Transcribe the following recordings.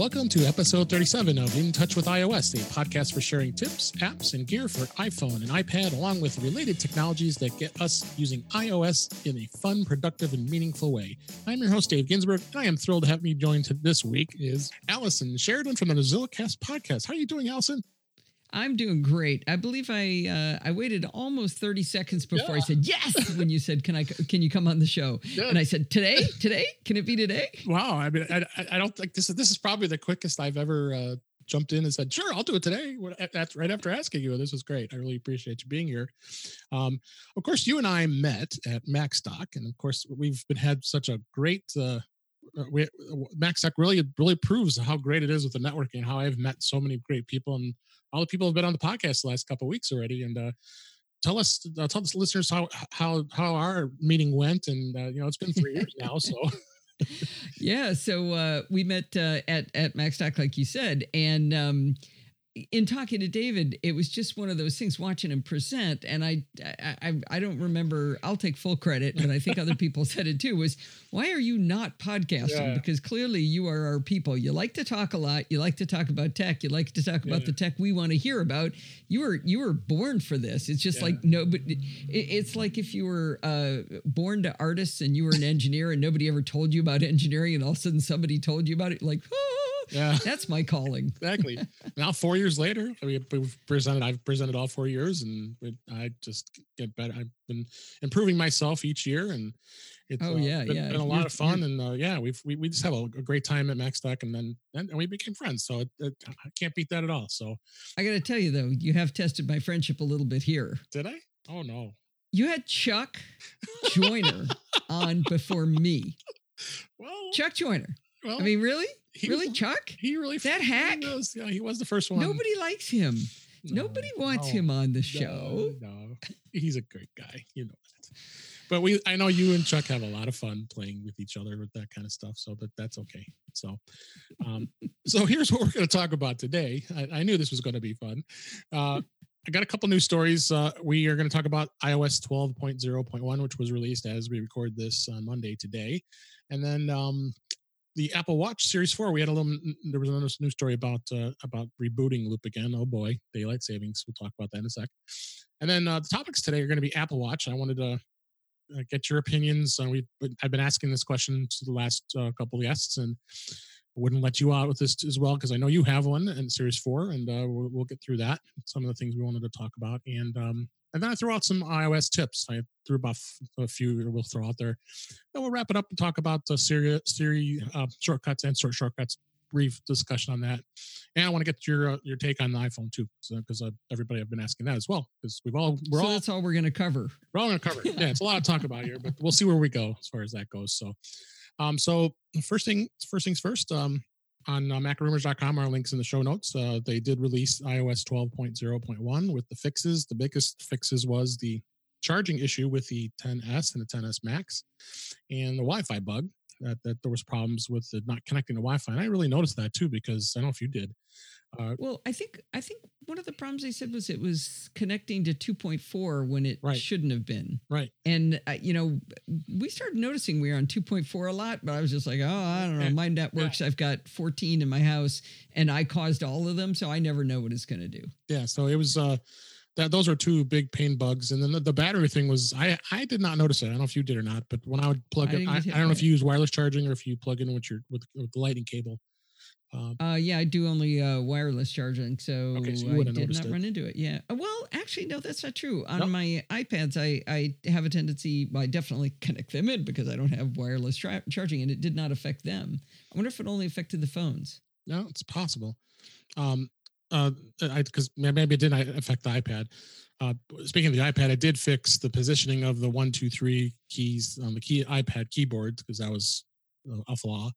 Welcome to episode 37 of In Touch with iOS, a podcast for sharing tips, apps, and gear for iPhone and iPad, along with related technologies that get us using iOS in a fun, productive, and meaningful way. I'm your host, Dave Ginsburg, and I am thrilled to have me joined this week is Allison Sheridan from the NosillaCast podcast. How are you doing, Allison? I'm doing great. I believe I uh, I waited almost 30 seconds before yeah. I said yes when you said can I can you come on the show? Yeah. And I said today, today, can it be today? Wow. I mean, I, I don't think this is this is probably the quickest I've ever uh, jumped in and said sure I'll do it today. That's right after asking you. This was great. I really appreciate you being here. Um, of course, you and I met at MacStock, and of course we've been had such a great. Uh, uh Max MacStock really really proves how great it is with the networking. How I've met so many great people and all the people have been on the podcast the last couple weeks already, and uh, tell us, uh, tell the listeners how how how our meeting went, and uh, you know it's been three years now, so. yeah, so uh, we met uh, at at MacStock, like you said, and um, in talking to David, it was just one of those things watching him present. And I, I, I don't remember, I'll take full credit, but I think other people said it too was why are you not podcasting? Yeah. Because clearly you are our people. You like to talk a lot. You like to talk about tech. You like to talk about yeah. the tech we want to hear about. You were, you were born for this. It's just yeah. like, no, but it, it's like if you were uh, born to artists and you were an engineer and nobody ever told you about engineering and all of a sudden somebody told you about it, like, oh, yeah, that's my calling. exactly. Now, four years later, I mean, we've presented. I've presented all four years, and I just get better. I've been improving myself each year, and it's oh uh, yeah, been, yeah, been a lot of fun. And uh, yeah, we've we, we just have a, a, great time at MacStock, and then and, we became friends. So it, it, I can't beat that at all. So I got to tell you though, you have tested my friendship a little bit here. Did I? Oh no. You had Chuck Joiner on before me. Well, Chuck Joiner. Well, I mean, really, really, was, Chuck? He really that hack. He was, yeah, he was the first one. Nobody likes him. No, Nobody wants no, him on the show. No, no, he's a great guy. You know that. But we, I know you and Chuck have a lot of fun playing with each other with that kind of stuff. So, but that's okay. So, um, so here's what we're going to talk about today. I, I knew this was going to be fun. Uh, I got a couple new stories. Uh, we are going to talk about iOS 12.0.1, which was released as we record this on Monday today. And then um, the Apple Watch Series Four, we had a little. There was another news story about uh, about rebooting Loop again. Oh boy, daylight savings. We'll talk about that in a sec. And then uh, the topics today are going to be Apple Watch. I wanted to uh, get your opinions. Uh, we I've been asking this question to the last uh, couple guests, and wouldn't let you out with this as well because I know you have one in Series Four, and uh, we'll, we'll, get through that. Some of the things we wanted to talk about, and um, and then I threw out some iOS tips. I threw about a few we'll throw out there. Then we'll wrap it up and talk about the Siri, Siri uh, shortcuts and short shortcuts. Brief discussion on that, and I want to get your uh, your take on the iPhone too, because so, uh, everybody have been asking that as well. Because we've all we're so all that's all we're going to cover. We're all going to cover. yeah, it's a lot to talk about here, but we'll see where we go as far as that goes. So, um, so first thing first things first. Um, on uh, macrumors.com are links in the show notes. Uh, they did release iOS 12.0.1 with the fixes. The biggest fixes was the charging issue with the 10s and the 10s Max and the Wi-Fi bug that, that there was problems with the not connecting to Wi-Fi. And I really noticed that too because I don't know if you did. Uh, well, I think I think one of the problems they said was it was connecting to 2.4 when it right. shouldn't have been. Right. And uh, you know, we started noticing we were on 2.4 a lot, but I was just like, oh, I don't know. My networks, yeah. I've got 14 in my house, and I caused all of them, so I never know what it's going to do. Yeah. So it was. uh that those are two big pain bugs. And then the, the, battery thing was I I did not notice it. I don't know if you did or not, but when I would plug in, I, I, don't know if you use wireless charging or if you plug in with your with, with the lightning cable. Um, uh, yeah, I do only uh, wireless charging, so, okay, so I did not it. run into it. Yeah, uh, well, actually, no, that's not true. On nope. my iPads, I I have a tendency. Well, I definitely connect them in because I don't have wireless tra- charging, and it did not affect them. I wonder if it only affected the phones. No, it's possible. Um, uh, I because maybe it didn't affect the iPad. Uh, speaking of the iPad, I did fix the positioning of the one, two, three keys on the key iPad keyboard because that was a flaw.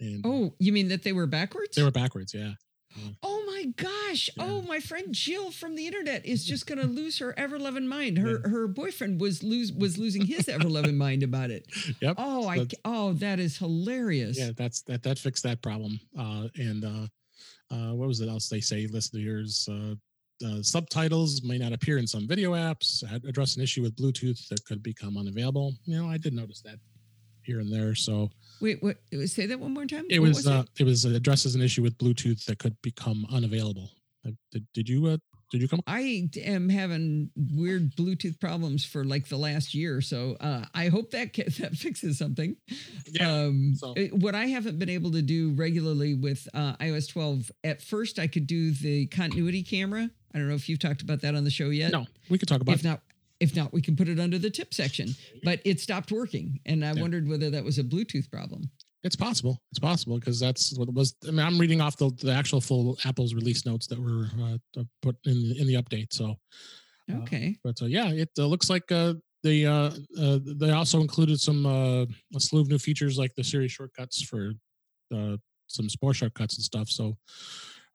And oh, you mean that they were backwards? They were backwards, yeah. yeah. Oh my gosh! Yeah. Oh, my friend Jill from the internet is just going to lose her ever loving mind. Her yeah. her boyfriend was lose was losing his ever loving mind about it. Yep. Oh, I oh that is hilarious. Yeah, that's that that fixed that problem. Uh, and uh, uh, what was it else they say? Listeners, uh, uh, subtitles may not appear in some video apps. Address an issue with Bluetooth that could become unavailable. You know, I did notice that here and there. So Wait, what? Say that one more time. it What was, uh, it was addresses an issue with Bluetooth that could become unavailable. Uh, Did, did you uh, did you come? I am having weird Bluetooth problems for like the last year, so uh, I hope that ca- that fixes something. um, so- it- what I haven't been able to do regularly with uh, iOS 12, at first I could do the continuity camera. I don't know if you've talked about that on the show yet. No, we could talk about. If not, if not, we can put it under the tip section. But it stopped working, and I Yeah. wondered whether that was a Bluetooth problem. It's possible. It's possible because that's what was. I mean, I'm reading off the, the actual full Apple's release notes that were uh, put in in the update. So, Uh, Okay. but uh, yeah, it uh, looks like uh, they uh, uh, they also included some uh, a slew of new features like the Siri shortcuts for uh, some more shortcuts and stuff. So,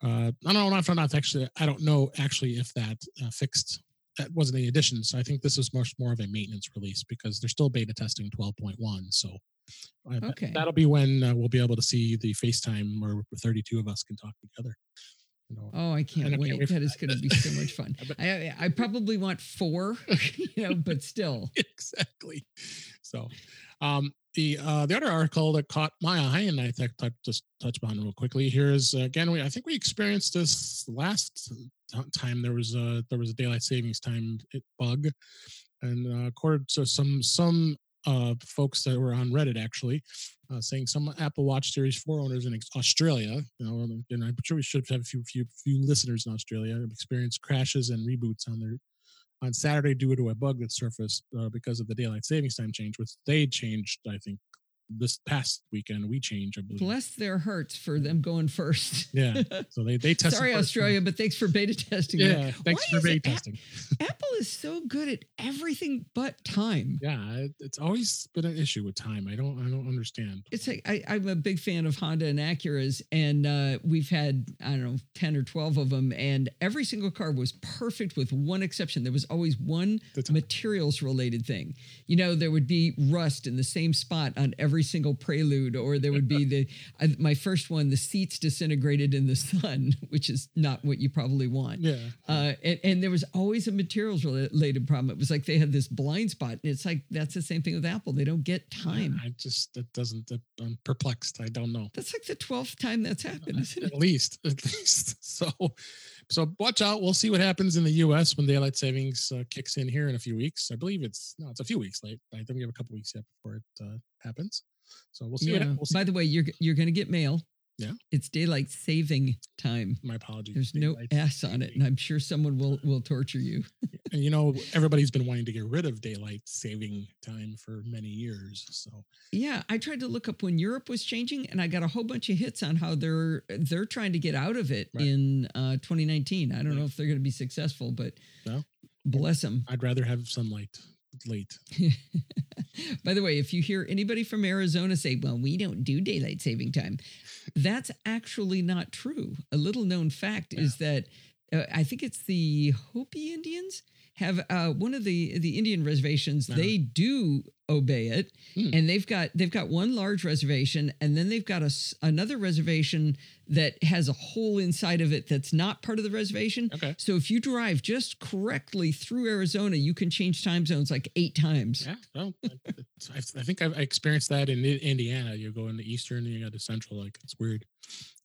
uh, I don't know if I'm not actually. I don't know actually if that uh, fixed. That wasn't any additions. I think this is much more of a maintenance release because they're still beta testing 12.1. So, Okay. that'll be when uh, we'll be able to see the FaceTime where 32 of us can talk together. You know, Oh, I can't I can't wait. wait That is going to be so much fun. I I, probably want four, you know, but still. exactly. So, um, the uh, the other article that caught my eye, and I think I just touch on real quickly here is uh, again, we I think we experienced this last time there was a there was a daylight savings time bug, and uh, according to some some uh, folks that were on Reddit actually. Uh, saying some Apple Watch Series 4 owners in Australia, you know, and I'm sure we should have a few few few listeners in Australia experienced crashes and reboots on their on Saturday due to a bug that surfaced uh, because of the daylight savings time change, which they changed, I think, this past weekend. We changed, I believe. Bless their hearts for them going first. Yeah. So they they tested. Sorry. Australia, but thanks for beta testing. Yeah. Thanks for beta testing. Apple is so good at everything but time. Yeah, it- it's always been an issue with time. I don't I don't understand. It's like I, I'm a big fan of Honda and Acuras, and uh, we've had I don't know ten or twelve of them, and every single car was perfect with one exception. There was always one materials related thing. You know, there would be rust in the same spot on every single Prelude, or there would be the uh, my first one, the seats disintegrated in the sun, which is not what you probably want. Yeah. Uh, and, and there was always a materials related problem. It was like they had this blind spot, and it's like that's the same thing with Apple. They don't get time. I just it doesn't. I'm perplexed. I don't know. That's like the twelfth time that's happened, isn't it? At least, at least. So, so watch out. We'll see what happens in the U.S. when daylight savings uh, kicks in here in a few weeks. I believe it's no, it's a few weeks late. I think we have a couple weeks yet before it uh, happens. So we'll see. Yeah. What, we'll see. By the way, you're you're going to get mail. Yeah. It's daylight saving time. My apologies. There's no Daylight S on it, and I'm sure someone will will torture you. and you know everybody's been wanting to get rid of daylight saving time for many years so Yeah, I tried to look up when Europe was changing, and I got a whole bunch of hits on how they're they're trying to get out of it Right. in uh, 2019. I don't know if they're going to be successful, but No. bless them. i'd rather have sunlight late By the way, if you hear anybody from Arizona say, well, we don't do daylight saving time, that's actually not true. A little known fact is that uh, I think it's the Hopi Indians have uh, one of the the Indian reservations. Uh-huh. They do obey it, Hmm. and they've got they've got one large reservation, and then they've got a another reservation that has a hole inside of it that's not part of the reservation. okay So if you drive just correctly through Arizona, you can change time zones like eight times. yeah well I, I think I've experienced that in indiana you go into eastern and you go to central like it's weird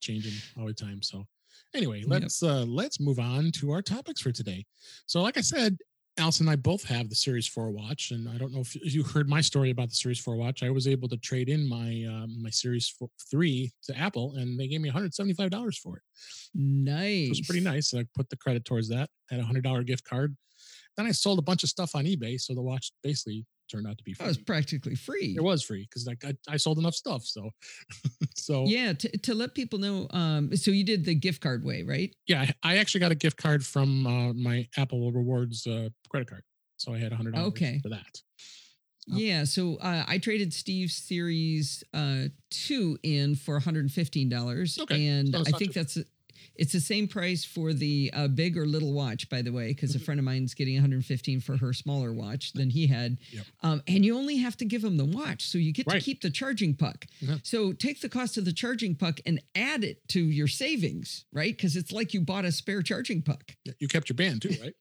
changing all the time so anyway let's uh let's move on to our topics for today so like i said Allison and I both have the Series 4 watch, and I don't know if you heard my story about the Series 4 watch. I was able to trade in my um, my Series 4, 3 to Apple, and they gave me $175 for it. Nice. It was pretty nice. I put the credit towards that. Had a hundred dollar gift card. Then I sold a bunch of stuff on eBay, so the watch basically turned out to be free. was practically free. it was free because like I, I sold enough stuff. So, so yeah, Yeah, to, to let people know. Um, so you did the gift card way, right? I, I actually got a gift card from uh, my Apple Rewards uh, credit card, so I had a hundred dollars Okay. for that. Oh. Yeah. So uh, I traded Steve's Series uh, two in for one hundred and fifteen dollars, Okay, and I think that's it's the same price for the uh, big or little watch, by the way, because a Mhm. friend of mine's getting one hundred and fifteen for her smaller watch than he had, Yep. um, and you only have to give him the watch, so you get Right. to keep the charging puck. Yeah. So take the cost of the charging puck and add it to your savings, right? Because it's like you bought a spare charging puck. You kept your band too, right?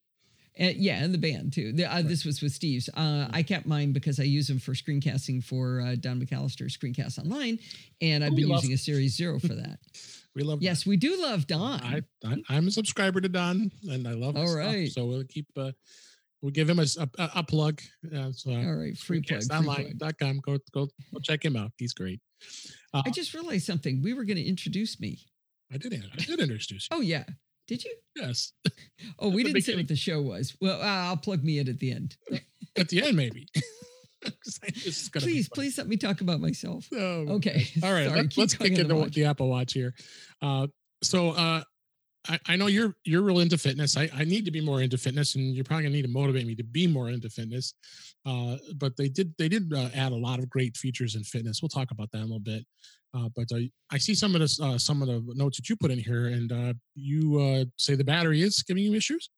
Uh, yeah, and the band too. The, uh, Right. This was with Steve's. Uh, I kept mine because I use them for screencasting for uh, Don McAllister Screencast Online, and I've Oh, been using a Series Zero for that. We love. yes, we do love Don. I, I I'm a subscriber to Don, and I love. All stuff, so we'll keep. Uh, we'll give him a a plug. Uh, so All right, free plug. Screencastonline.com. Go go go check him out. He's great. Uh, I just realized something. We were going to introduce me. I did. I did introduce you. Oh yeah, did you? Yes. Oh, we didn't say what the show was. Well, uh, I'll plug me in at the end. At the end, maybe. Please, please let me talk about myself. Oh, Okay. All right, Sorry, let, us kick on the into the Apple Watch here. Uh, so uh, I, I know you're you're real into fitness. I, I need to be more into fitness, and you're probably gonna need to motivate me to be more into fitness. Uh, but they did they did uh, add a lot of great features in fitness. We'll talk about that in a little bit. Uh, but I see some of this uh, some of the notes that you put in here, and uh, you uh, say the battery is giving you issues.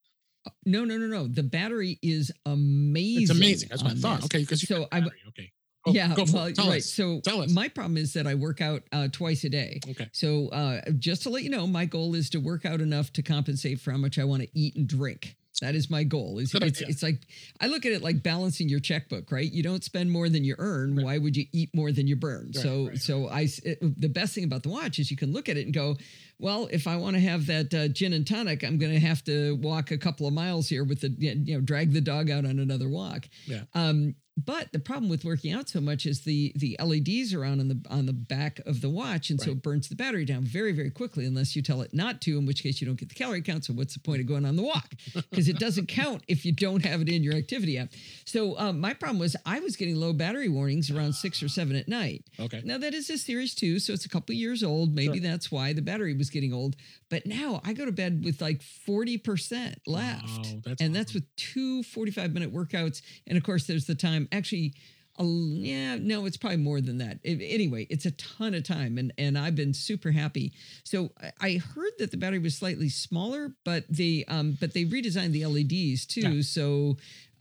No, no, no, no. The battery is amazing. It's amazing. That's what I thought. this. Okay, because So I, okay. Go- yeah, for it. well, Tell right. us. So Tell us. my problem is that I work out uh, twice a day. Okay. So uh, just to let you know, my goal is to work out enough to compensate for how much I want to eat and drink. That is my goal. Is it's, it's like I look at it like balancing your checkbook, right? You don't spend more than you earn. Right. Why would you eat more than you burn? Right, so right, so I it- the best thing about the watch is you can look at it and go, well, if I want to have that uh, gin and tonic, I'm going to have to walk a couple of miles here with the you know drag the dog out on another walk. Yeah. Um, but the problem with working out so much is the the LEDs are on on the on the back of the watch, and so it burns the battery down very very quickly unless you tell it not to, in which case you don't get the calorie count. So what's the point of going on the walk? Because it doesn't count if you don't have it in your activity app. So um, my problem was I was getting low battery warnings around six or seven at night. Okay. Now that is a series two, so it's a couple years old. Maybe Sure. that's why the battery was getting old. But now I go to bed with like forty percent left Wow, that's and that's with two 45 minute workouts and of course there's the time actually a, yeah no it's probably more than that. It- anyway it's a ton of time and and i've been super happy. So I, I heard that the battery was slightly smaller but they um but they redesigned the leds too Yeah. so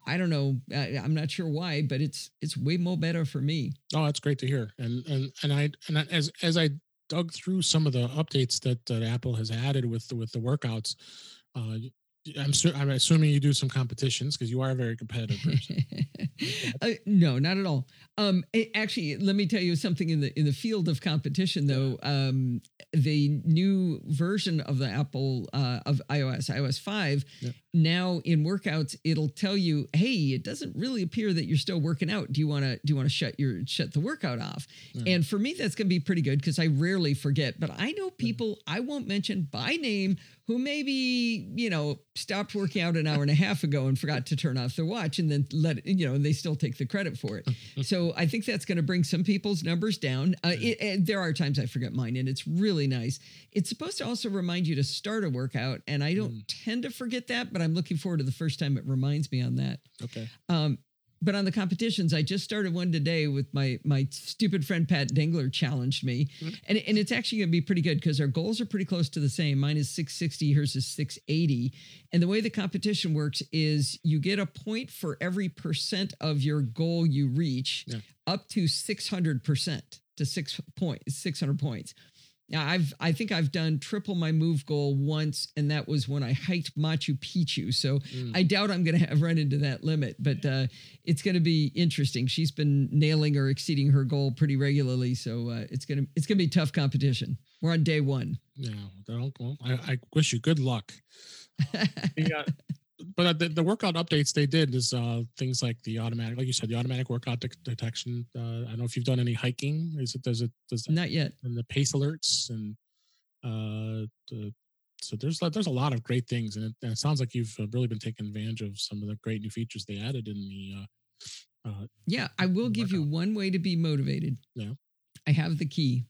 i don't know. I, i'm not sure why but it's it's way more better for me. Oh, that's great to hear. And and and I and I, as as I dug through some of the updates that, that Apple has added with the, with the workouts, uh, I'm su- I'm assuming you do some competitions because you are a very competitive person. uh, no, not at all. Um, actually, let me tell you something in the in the field of competition, though. Um, the new version of the Apple uh, of iOS, iOS five, Yeah. Now in workouts, it'll tell you, "Hey, it doesn't really appear that you're still working out. Do you want to do you want to shut your shut the workout off?" And for me, that's going to be pretty good because I rarely forget. But I know people I won't mention by name who maybe you know stopped working out an hour and a half ago and forgot to turn off their watch and then let it you know and they still take the credit for it so i think that's going to bring some people's numbers down uh, it, and there are times i forget mine and it's really nice it's supposed to also remind you to start a workout and i don't tend to forget that but i'm looking forward to the first time it reminds me on that Okay. um, but on the competitions, I just started one today with my my stupid friend Pat Dengler challenged me, Mhm. and and it's actually going to be pretty good because our goals are pretty close to the same. Mine is six sixty, hers is six eighty, and the way the competition works is you get a point for every percent of your goal you reach, Yeah. up to six hundred percent to six point six hundred points. Now I've I think I've done triple my move goal once, and that was when I hiked Machu Picchu. So Mm. I doubt I'm going to have run into that limit, but uh, it's going to be interesting. She's been nailing or exceeding her goal pretty regularly, so uh, it's gonna it's gonna be tough competition. We're on day one. Yeah. Well, well, I, I wish you good luck. The, uh, but uh, the, the workout updates they did is uh, things like the automatic, like you said, the automatic workout de- detection. Uh, I don't know if you've done any hiking. Is it does it does that, Not yet. and the pace alerts and uh, the, so there's a- there's a lot of great things, and it, and it sounds like you've uh, really been taking advantage of some of the great new features they added in the. Uh, uh, Yeah, I will give you one way to be motivated. Yeah. I have the key.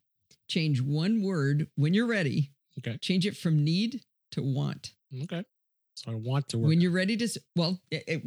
Change one word when you're ready. Okay. Change it from need to want. okay, so I want to work. When you're ready to, well, i- i-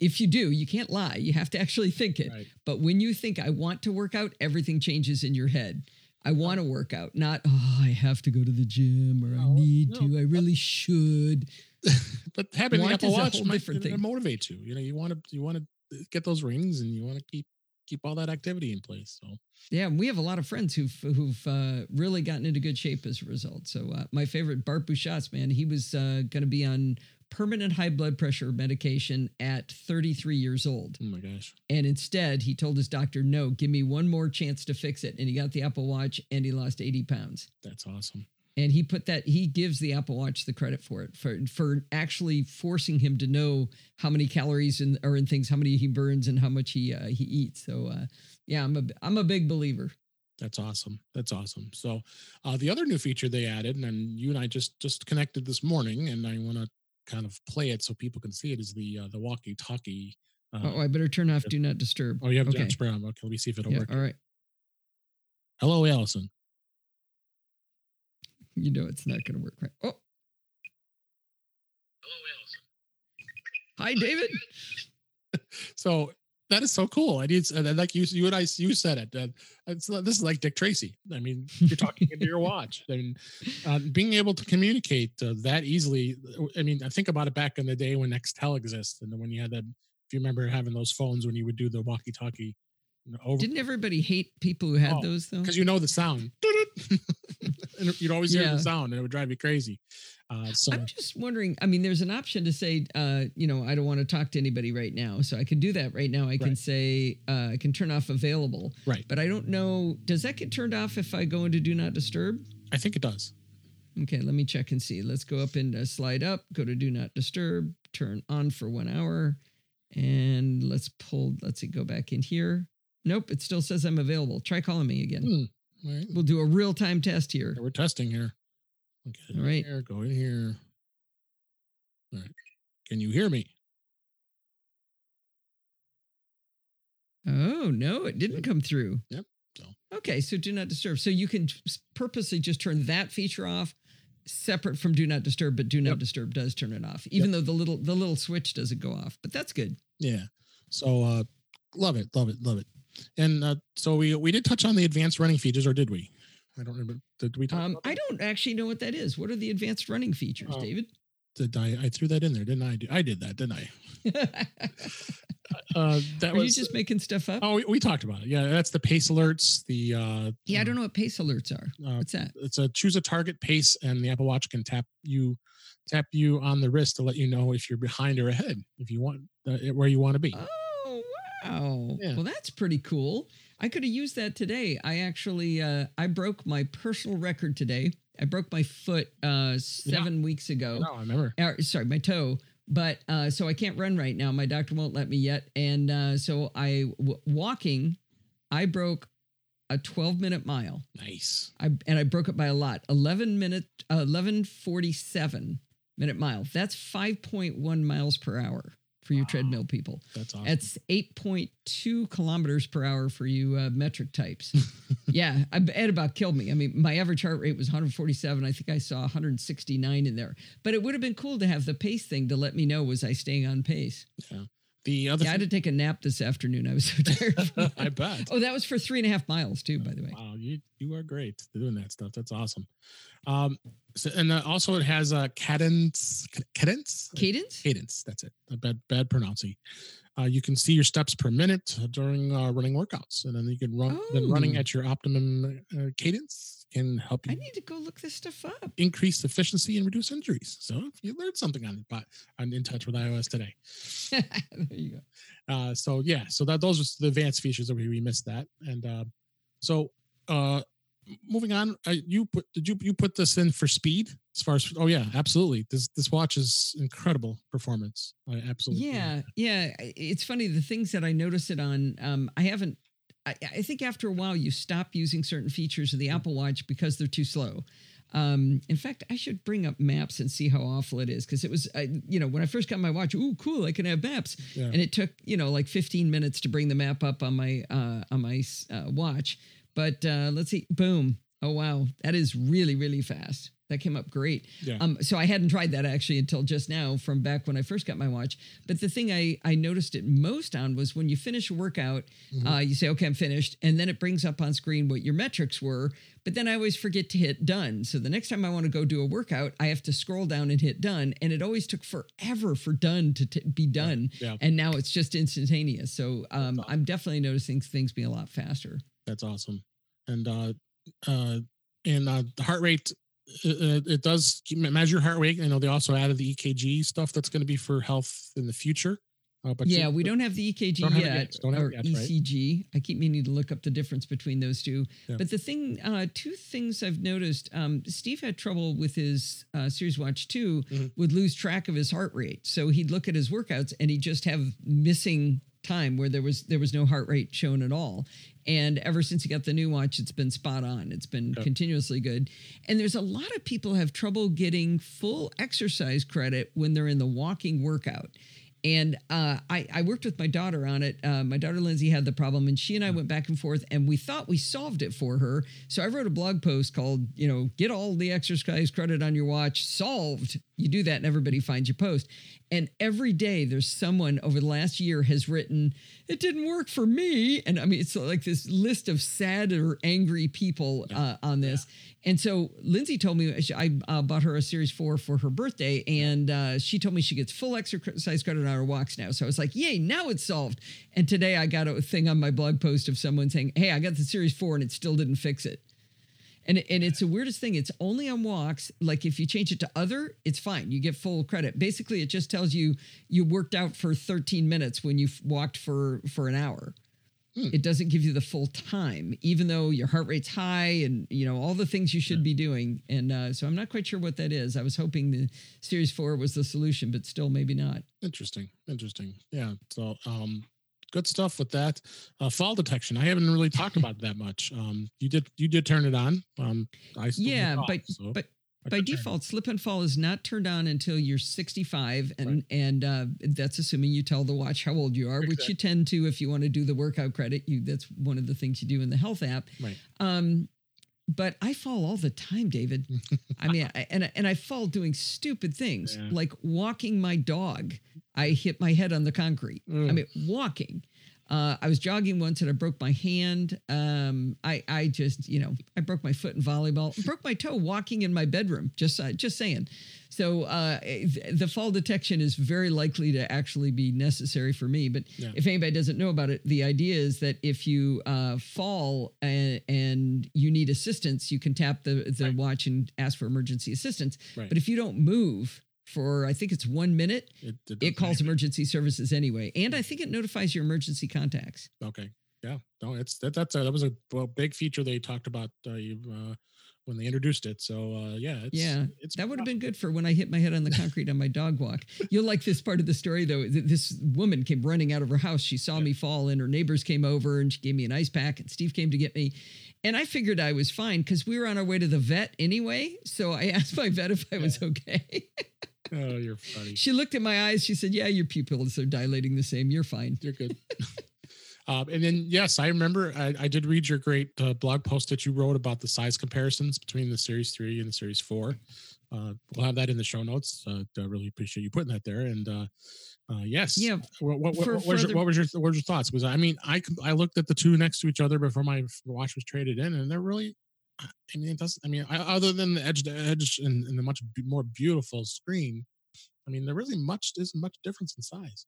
if you do, you can't lie. You have to actually think it. right. But when you think I want to work out, everything changes in your head. I want to work out, not oh, I have to go to the gym or I need no, to. I really should. but having Apple Watch might different thing. motivate you. You know, you want to you want to get those rings, and you want to keep keep all that activity in place. So Yeah, we have a lot of friends who've who've uh, really gotten into good shape as a result. So uh, my favorite Bart Busschots, man, he was uh, going to be on permanent high blood pressure medication at 33 years old. Oh my gosh. And instead, he told his doctor, no, give me one more chance to fix it. And he got the Apple Watch and he lost 80 pounds. That's awesome. And he put that, he gives the Apple Watch the credit for it, for, for actually forcing him to know how many calories in, are in things, how many he burns and how much he, uh, he eats. So, uh, yeah, I'm a, I'm a big believer. That's awesome. That's awesome. So, uh, the other new feature they added, and you and I just just connected this morning, and I want to kind of play it so people can see it, is the uh, the walkie-talkie. Uh, oh, I better turn off Do Not Disturb. Oh, you have okay. Josh Brown. Okay, let me see if it'll yeah, work. All right. Hello, Allison. You know it's not going to work, right? Oh. Hello, Allison. Hi, David. so that is so cool. I need like you, you and I, you said it. Uh, it's, this is like Dick Tracy. I mean, you're talking into your watch and uh, being able to communicate uh, that easily. I mean, I think about it back in the day when Nextel existed and when you had that. If you remember having those phones when you would do the walkie-talkie. You know, over, Didn't everybody hate people who had oh, those though? Because you know the sound. and you'd always hear the sound, and it would drive you crazy. Uh, so I'm just wondering. I mean, there's an option to say, uh, you know, I don't want to talk to anybody right now, so I can do that right now. I right. can say uh, I can turn off available. Right. But I don't know. Does that get turned off if I go into Do Not Disturb? I think it does. Okay, let me check and see. Let's go up and uh, slide up. Go to Do Not Disturb. Turn on for one hour, and let's pull. Let's see. Go back in here. Nope, it still says I'm available. Try calling me again. Right. We'll do a real time test here. Yeah, we're testing here. Okay. All right. Here, go in here. All right. Can you hear me? Oh, no, it didn't come through. Yep. So. Okay, so do not disturb. So you can purposely just turn that feature off separate from do not disturb, but do not yep. disturb does turn it off, even yep. though the little the little switch doesn't go off. But that's good. Yeah. So uh love it, love it, love it. And uh, so we we did touch on the advanced running features, or did we? I don't remember. Did we? um, I don't actually know what that is. What are the advanced running features, um, David? Did I? I threw that in there, didn't I? I did that, didn't I? uh, that Are was you just making stuff up. Oh, we, we, talked about it. Yeah, that's the pace alerts. The uh, yeah, I don't know what pace alerts are. Uh, What's that? It's a choose a target pace, and the Apple Watch can tap you tap you on the wrist to let you know if you're behind or ahead, if you want uh, where you want to be. Oh, Wow. Yeah. Well, that's pretty cool. I could have used that today. I actually uh, I broke my personal record today. I broke my foot uh, seven yeah. weeks ago. No, I remember. Uh, sorry, my toe. But uh, so I can't run right now. My doctor won't let me yet. And uh, so I w- walking, I broke a 12 minute mile. Nice. I and I broke it by a lot. 11 minute, uh, 1147 minute mile. That's 5.1 miles per hour for you wow. treadmill people. That's awesome. It's 8.2 kilometers per hour for you uh, metric types. yeah, I, it about killed me. I mean, my average heart rate was 147. I think I saw 169 in there. But it would have been cool to have the pace thing to let me know was I staying on pace. Yeah. The other yeah, I had to take a nap this afternoon. I was so tired. I bet. Oh, that was for three and a half miles too, by the way. Wow, you you are great doing that stuff. That's awesome. Um, so, and uh, also it has a cadence, cadence, cadence, cadence. That's it. A bad bad pronouncing. Uh, you can see your steps per minute during uh, running workouts, and then you can run. Oh. Then running oh. at your optimum uh, cadence can help you. I need to go look this stuff up. Increase efficiency and reduce injuries. So you learned something on on In Touch with iOS today. there you go. Uh, so yeah, so that those are the advanced features that we, we missed that, and uh, so uh, moving on, uh, you put did you you put this in for speed as far as oh yeah, absolutely. This this watch is incredible performance. I absolutely. Yeah, yeah. It's funny the things that I notice it on. Um, I haven't. I, I think after a while you stop using certain features of the Apple Watch because they're too slow. Um, in fact, I should bring up maps and see how awful it is because it was, uh, you know, when I first got my watch, ooh, cool, I can have maps, yeah. and it took, you know, like 15 minutes to bring the map up on my uh, on my uh, watch. But uh, let's see. Boom. Oh, wow. That is really, really fast. That came up great. Yeah. Um, so I hadn't tried that actually until just now from back when I first got my watch. But the thing I, I noticed it most on was when you finish a workout, mm-hmm. uh, you say, okay, I'm finished. And then it brings up on screen what your metrics were. But then I always forget to hit done. So the next time I want to go do a workout, I have to scroll down and hit done. And it always took forever for done to t- be done. Yeah. Yeah. And now it's just instantaneous. So um, awesome. I'm definitely noticing things being a lot faster. That's awesome and uh, uh, and uh, the heart rate it, it does measure heart rate. I know they also added the EKG stuff that's going to be for health in the future. Uh, but yeah, we don't have the EKG yet, yet or yet, ECG. Right? I keep meaning to look up the difference between those two. Yeah. But the thing, uh, two things I've noticed. Um, Steve had trouble with his uh, Series Watch 2 mm-hmm. would lose track of his heart rate, so he'd look at his workouts and he'd just have missing time where there was there was no heart rate shown at all and ever since he got the new watch it's been spot on it's been continuously good and there's a lot of people have trouble getting full exercise credit when they're in the walking workout and uh, I, I, worked with my daughter on it. Uh, my daughter Lindsay had the problem, and she and I went back and forth, and we thought we solved it for her. So I wrote a blog post called, you know, get all the exercise credit on your watch solved. You do that, and everybody finds your post. And every day there's someone over the last year has written, it didn't work for me. And I mean, it's like this list of sad or angry people uh, on this. Yeah. And so Lindsay told me I uh, bought her a Series 4 for her birthday, and uh, she told me she gets full exercise credit on her walks now. So I was like, yay, now it's solved. And today I got a thing on my blog post of someone saying, hey, I got the Series 4 and it still didn't fix it. And, and it's the weirdest thing. It's only on walks. Like if you change it to other, it's fine. You get full credit. Basically, it just tells you you worked out for 13 minutes when you walked for for an hour. Hmm. It doesn't give you the full time, even though your heart rate's high and you know all the things you should yeah. be doing. And uh, so I'm not quite sure what that is. I was hoping the Series Four was the solution, but still maybe not. Interesting. Interesting. Yeah. So um, good stuff with that. Uh, fall detection. I haven't really talked about that much. Um, you did you did turn it on. Um, I yeah, off, but so but by default, slip and fall is not turned on until you're 65, and right. and uh, that's assuming you tell the watch how old you are, exactly. which you tend to if you want to do the workout credit. You that's one of the things you do in the health app. Right. Um, but I fall all the time, David. I mean, I, and and I fall doing stupid things yeah. like walking my dog. I hit my head on the concrete. Mm. I mean, walking. Uh, I was jogging once and I broke my hand. Um, I I just you know I broke my foot in volleyball, broke my toe walking in my bedroom. Just uh, just saying. So uh, the fall detection is very likely to actually be necessary for me. But yeah. if anybody doesn't know about it, the idea is that if you uh, fall and, and, you need assistance, you can tap the the right. watch and ask for emergency assistance. Right. But if you don't move, for I think it's one minute. It, it, it calls emergency services anyway, and I think it notifies your emergency contacts. Okay, yeah, no, it's that that's a, that was a well, big feature they talked about uh, uh, when they introduced it. So uh, yeah, it's, yeah, it's that would have been good for when I hit my head on the concrete on my dog walk. You'll like this part of the story though. This woman came running out of her house. She saw yeah. me fall, and her neighbors came over and she gave me an ice pack. And Steve came to get me, and I figured I was fine because we were on our way to the vet anyway. So I asked my vet if I was okay. oh, you're funny. She looked at my eyes. She said, "Yeah, your pupils are dilating the same. You're fine. You're good." Um, and then, yes, I remember I, I did read your great uh, blog post that you wrote about the size comparisons between the Series 3 and the Series 4. Uh, we'll have that in the show notes. Uh, I really appreciate you putting that there. And uh, uh, yes, yeah. What, what, what, what, was your, what, was your, what was your thoughts? Because I mean, I I looked at the two next to each other before my watch was traded in, and they're really I mean, it doesn't. I mean, other than the edge to edge and, and the much more beautiful screen, I mean, there really much isn't much difference in size.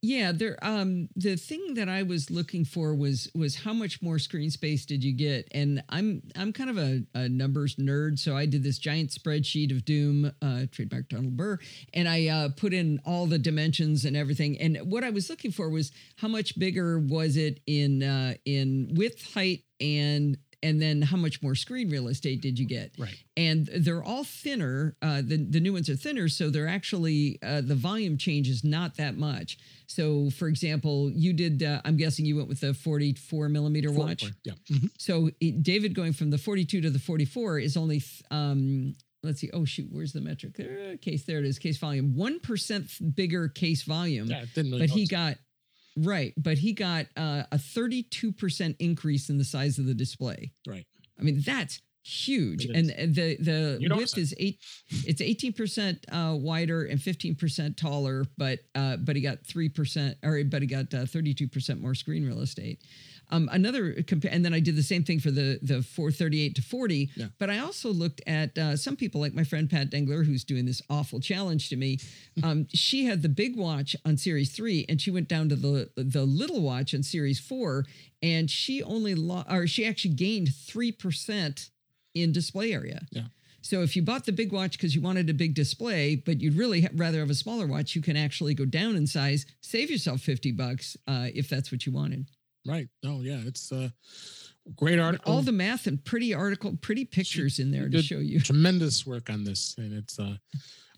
Yeah, there. Um, the thing that I was looking for was was how much more screen space did you get? And I'm I'm kind of a, a numbers nerd, so I did this giant spreadsheet of Doom, uh, trademark Donald Burr, and I uh, put in all the dimensions and everything. And what I was looking for was how much bigger was it in uh, in width, height, and and then how much more screen real estate did you get? Right. And they're all thinner. Uh, the the new ones are thinner, so they're actually uh, the volume change is not that much. So, for example, you did. Uh, I'm guessing you went with the 44 millimeter watch. Yeah. Mm-hmm. So it, David going from the 42 to the 44 is only. Um, let's see. Oh shoot, where's the metric? There, case there it is. Case volume. One percent bigger case volume. Yeah, didn't really but he got Right, but he got uh, a 32% increase in the size of the display. Right. I mean, that's huge. And the the you width is eight it's 18% uh, wider and 15% taller, but uh, but he got 3% or but he got 32% uh, more screen real estate. Um, another and then I did the same thing for the the 438 to 40. Yeah. But I also looked at uh, some people like my friend Pat Dengler, who's doing this awful challenge to me. Um, she had the big watch on Series Three, and she went down to the the little watch on Series Four, and she only lo- or she actually gained three percent in display area. Yeah. So if you bought the big watch because you wanted a big display, but you'd really ha- rather have a smaller watch, you can actually go down in size, save yourself 50 bucks uh, if that's what you wanted. Right. Oh yeah, it's a great article. All the math and pretty article, pretty pictures in there to show you. tremendous work on this, and it's uh,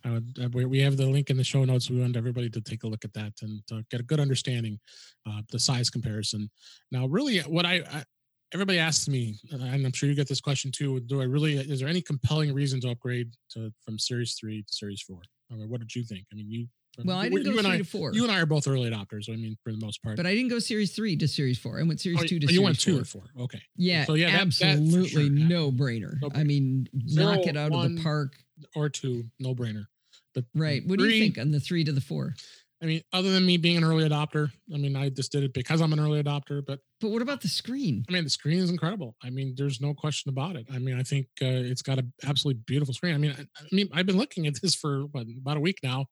I would uh, we- we have the link in the show notes. We want everybody to take a look at that and uh, get a good understanding, uh, the size comparison. Now, really, what I, I everybody asks me, and I'm sure you get this question too. Do I really? Is there any compelling reason to upgrade to from Series Three to Series Four? I mean, what did you think? I mean, you. Well, I didn't go you three I, to four, You and I are both early adopters. I mean, for the most part. but I didn't go series three to series four. I went series Oh, two to oh, series you went two four. or four. Okay. Yeah, So, yeah, that- that absolutely sure, no brainer. No I mean, Zero, knock it out of the park. Or two, no brainer. But Right. What do you think on the three to the four? I mean, other than me being an early adopter, I mean, I just did it because I'm an early adopter. But But what about the screen? I mean, the screen is incredible. I mean, there's no question about it. I mean, I think uh, it's got an absolutely beautiful screen. I mean, I, I mean, I've been looking at this for what, about a week now,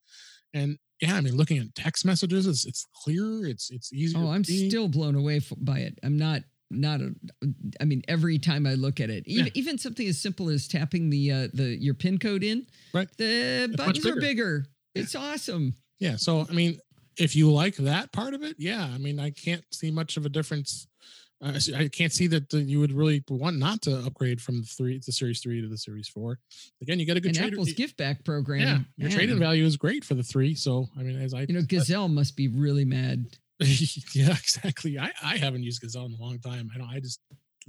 and yeah, I mean, looking at text messages, it's it's clear. It's it's easy. Oh, I'm read. still blown away by it. I'm not not a, I mean every time I look at it even, Yeah. even something as simple as tapping the uh the your pin code in Right. the much buttons are bigger. bigger it's awesome yeah. So I mean, if you like that part of it, yeah. I mean, I can't see much of a difference. Uh, I can't see that you would really want not to upgrade from the three, the Series Three to the Series Four. Again, you get a good and trader. Apple's gift back program yeah, your trading value is great for the three. So I mean, as I you know Gazelle must be really mad yeah, exactly. I, I haven't used Gazelle in a long time. I don't. I just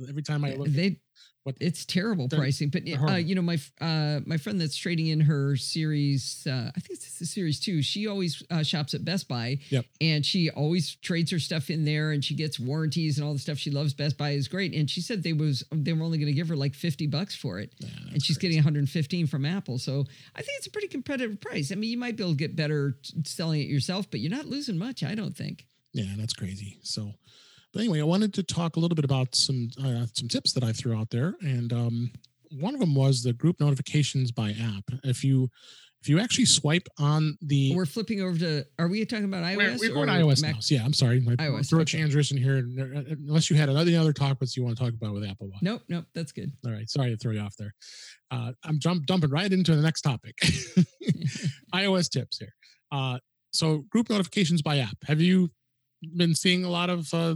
every time I look, at they what it's terrible pricing but uh, you know my uh my friend that's trading in her series uh i think it's the series two she always uh, shops at best buy Yep. and she always trades her stuff in there and she gets warranties and all the stuff she loves best buy is great and she said they was they were only going to give her like 50 bucks for it Yeah, and she's crazy. getting 115 from apple so i think it's a pretty competitive price i mean you might be able to get better selling it yourself but you're not losing much i don't think yeah, that's crazy. So, but anyway, I wanted to talk a little bit about some uh, some tips that I threw out there, and um, one of them was the group notifications by app. If you if you actually swipe on the we're flipping over to are we talking about we're, ios we're or going iOS Mac? now. So, yeah, I'm sorry. I iOS, threw a okay. transition here, uh, unless you had any other topics you want to talk about with Apple Watch. nope nope that's good All right, sorry to throw you off there. Uh, I'm jump, dumping right into the next topic. iOS tips here. Uh, so group notifications by app. Have you been seeing a lot of uh,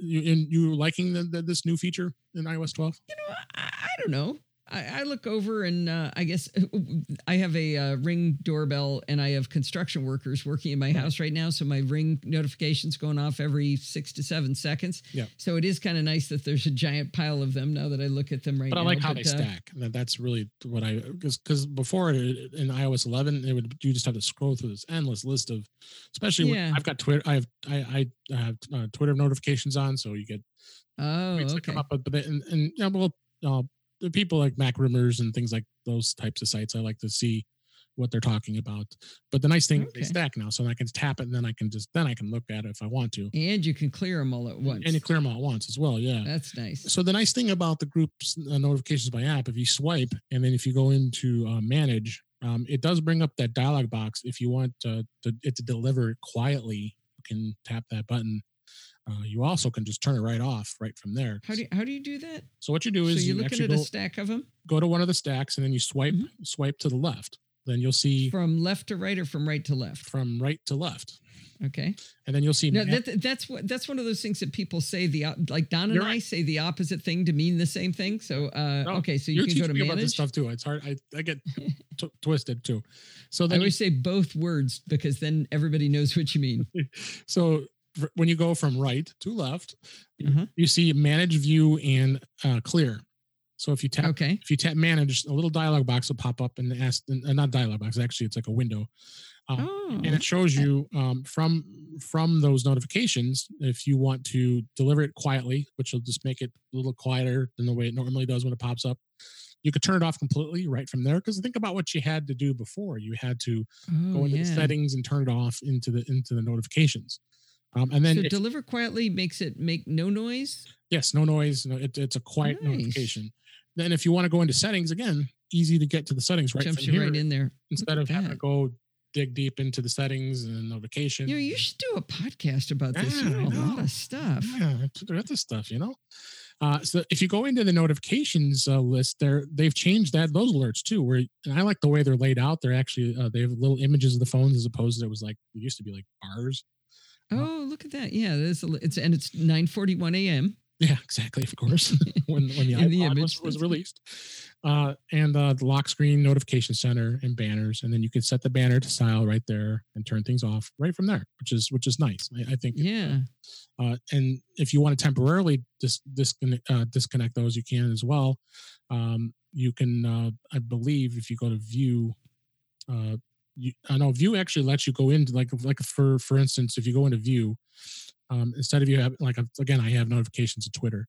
you in you liking the, the, this new feature in iOS 12? you know, I, I don't know. I, I look over and uh, I guess I have a uh, ring doorbell and I have construction workers working in my house right now. So my ring notifications going off every six to seven seconds. Yeah. So it is kind of nice that there's a giant pile of them now that I look at them right But now. I like how they uh, stack. That, that's really what I because before in iOS 11, it would you just have to scroll through this endless list of, especially when I've got Twitter. I have I I, have uh, Twitter notifications on, so you get Oh, okay. come up, but, but they, and, and know, well, uh, the people like Mac Rumors and things like those types of sites, I like to see what they're talking about. But the nice thing is they stack now, so I can tap it and then I can just then I can look at it if I want to, And you can clear them all at once. and you clear them all at once as well. Yeah. That's nice. So the nice thing about the groups uh, notifications by app, if you swipe and then if you go into uh, manage, um, it does bring up that dialog box. If you want uh, to, it to deliver quietly, you can tap that button. Uh, you also can just turn it right off right from there. How do you, how do you do that? so what you do So is you're you looking at go, a stack of them go to one of the stacks and then you swipe Mhm. swipe to the left. Then you'll see from left to right or from right to left. from right to left, Okay. and then you'll see. No, that, that's what that's one of those things that people say the like Don and You're I say the opposite thing to mean the same thing. So uh, No, okay, so you can go to me about this stuff too. It's hard. I, I get t- twisted too. So I then, you, always say both words because then everybody knows what you mean. so when you go from right to left, you- Uh-huh. you see manage, view, and uh, clear. So if you tap Okay. if you tap manage, a little dialog box will pop up and ask, uh, not dialog box, actually, it's like a window. Um, Oh, and it shows you um, from from those notifications if you want to deliver it quietly, which will just make it a little quieter than the way it normally does when it pops up. You could turn it off completely right from there because think about what you had to do before. You had to oh, go into yeah. the settings and turn it off into the into the notifications. Um, and then so deliver quietly makes it make no noise. yes, no noise. No, it, it's a quiet Nice. notification. Then if you want to go into settings again, easy to get to the settings right Jumps from you here right in there. instead of having to go dig deep into the settings and notifications. You know, you should do a podcast about this. Yeah, I know a lot of stuff. Yeah, that's this stuff, you know. Uh, so if you go into the notifications uh, list, there they've changed that those alerts too. Where and I like the way they're laid out. They're actually uh, they have little images of the phones as opposed to it was like it used to be like bars. Oh, look at that! Yeah, it's it's and it's nine forty one a.m. Yeah, exactly. Of course, when when the In the image. was, was released, uh, and uh, the lock screen notification center and banners, and then you can set the banner to style right there and turn things off right from there, which is which is nice. I, I think. Yeah. Uh, and if you want to temporarily dis- disconnect uh, disconnect those, you can as well. Um, you can, uh, I believe, if you go to View, uh, you, I know View actually lets you go into like like for for instance, if you go into View, um, instead of you have like again, I have notifications of Twitter.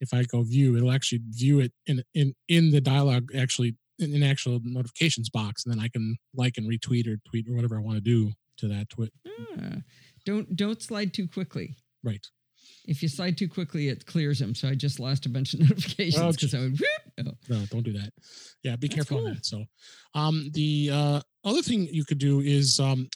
If I go View, it'll actually view it in in in the dialogue actually in an actual notifications box, and then I can like and retweet or tweet or whatever I want to do to that tweet. Ah, don't don't slide too quickly. Right. If you slide too quickly, it clears them. So I just lost a bunch of notifications because I went. Whoop. Oh, no don't do that yeah be That's careful cool. on that so um the uh other thing you could do is um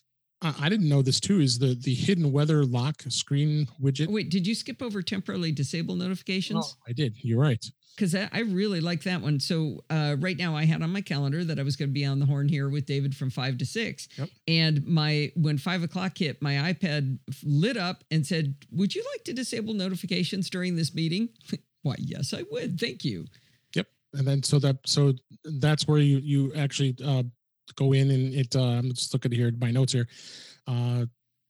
I, didn't know this too is the the hidden weather lock screen widget wait, did you skip over temporarily disable notifications? Oh, i did you're right because I, I really like that one. So uh, right now, I had on my calendar that I was going to be on the horn here with David from five to six, Yep. and my when five o'clock hit, my iPad lit up and said, "Would you like to disable notifications during this meeting?" Why, yes, I would. Thank you. Yep. And then so that so that's where you you actually uh go in and it uh i'm just looking here at my notes here uh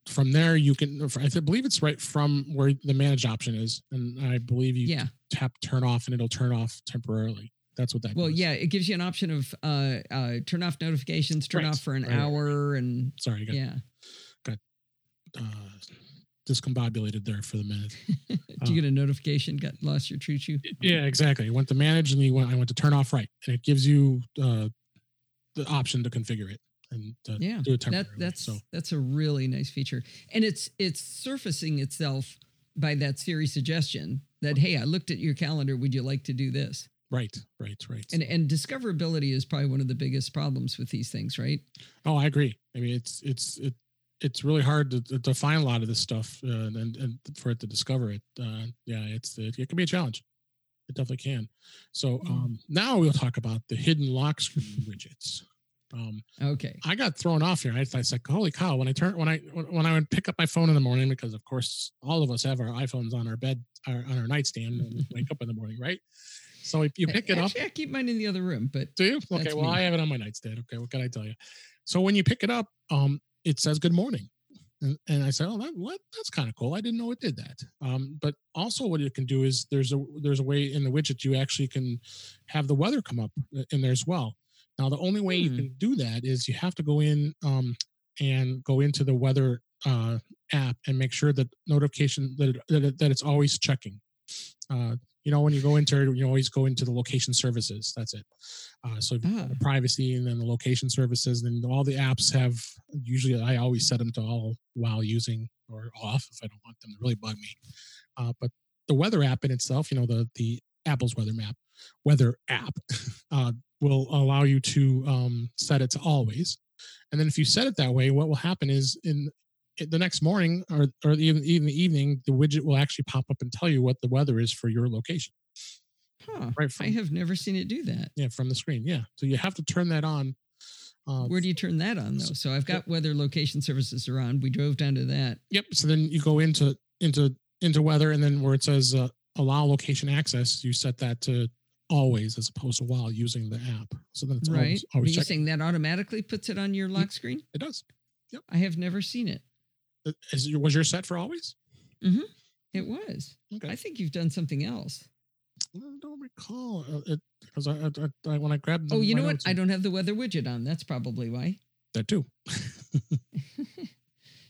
from there you can i believe it's right from where the manage option is and i believe you Yeah. tap turn off and it'll turn off temporarily that's what that Well, does. yeah, it gives you an option of uh, uh, turn off notifications, turn Right, off for an right, hour, and sorry got yeah. uh, discombobulated there for the minute. Did Uh, you get a notification? Got lost your choo choo? Yeah, exactly. I went to manage and you went, I went to turn off right, and it gives you uh, the option to configure it and to Yeah, do it That temporarily. that's so that's a really nice feature, and it's it's surfacing itself by that Siri suggestion that hey, I looked at your calendar. Would you like to do this? right, right, right. And and discoverability is probably one of the biggest problems with these things, right? oh, I agree. I mean, it's it's it it's really hard to, to, to find a lot of this stuff uh, and and for it to discover it. Uh, yeah, it's it, it can be a challenge. It definitely can. So Mm. um, now we'll talk about the hidden lock screen widgets. Um, Okay. I got thrown off here. I, I said, "Holy cow!" When I turn when I when when I would pick up my phone in the morning, because of course all of us have our iPhones on our bed, our, on our nightstand we wake up in the morning, right? So if you pick it up, I keep mine in the other room, but do you? Okay, well me. I have it on my nightstand. Okay, what can I tell you? So when you pick it up, um, it says "Good morning," and, and I said, "Oh, that what? That's kind of cool. I didn't know it did that." Um, but also what it can do is there's a there's a way in the widget you actually can have the weather come up in there as well. Now the only way you Hmm. can do that is you have to go in um, and go into the weather uh, app and make sure that notification that it, that, it, that it's always checking. Uh, you know, when you go into it, you always go into the location services. That's it. Uh, so Ah. the privacy and then the location services and all the apps have usually I always set them to all while using or off if I don't want them to really bug me. Uh, but the weather app in itself, you know, the the Apple's weather map, weather app, uh, will allow you to um, set it to always. And then if you set it that way, what will happen is in the next morning or or even even the evening, the widget will actually pop up and tell you what the weather is for your location. huh, Right I have never seen it do that. yeah from the screen. Yeah, so you have to turn that on. Uh, Where do you turn that on though? So I've got weather location services are on. We drove down to that. Yep. So then you go into into into weather, and then where it says uh, allow location access, you set that to always as opposed to while using the app. So then it's right. always, Are you checking. saying that automatically puts it on your lock screen? It does. Yep. I have never seen it. Uh, Is was your set for always? It was. Okay. I think you've done something else. I don't recall uh, it because I, I, I when I grabbed. Oh, you know what? I don't have the weather widget on. That's probably why. that too.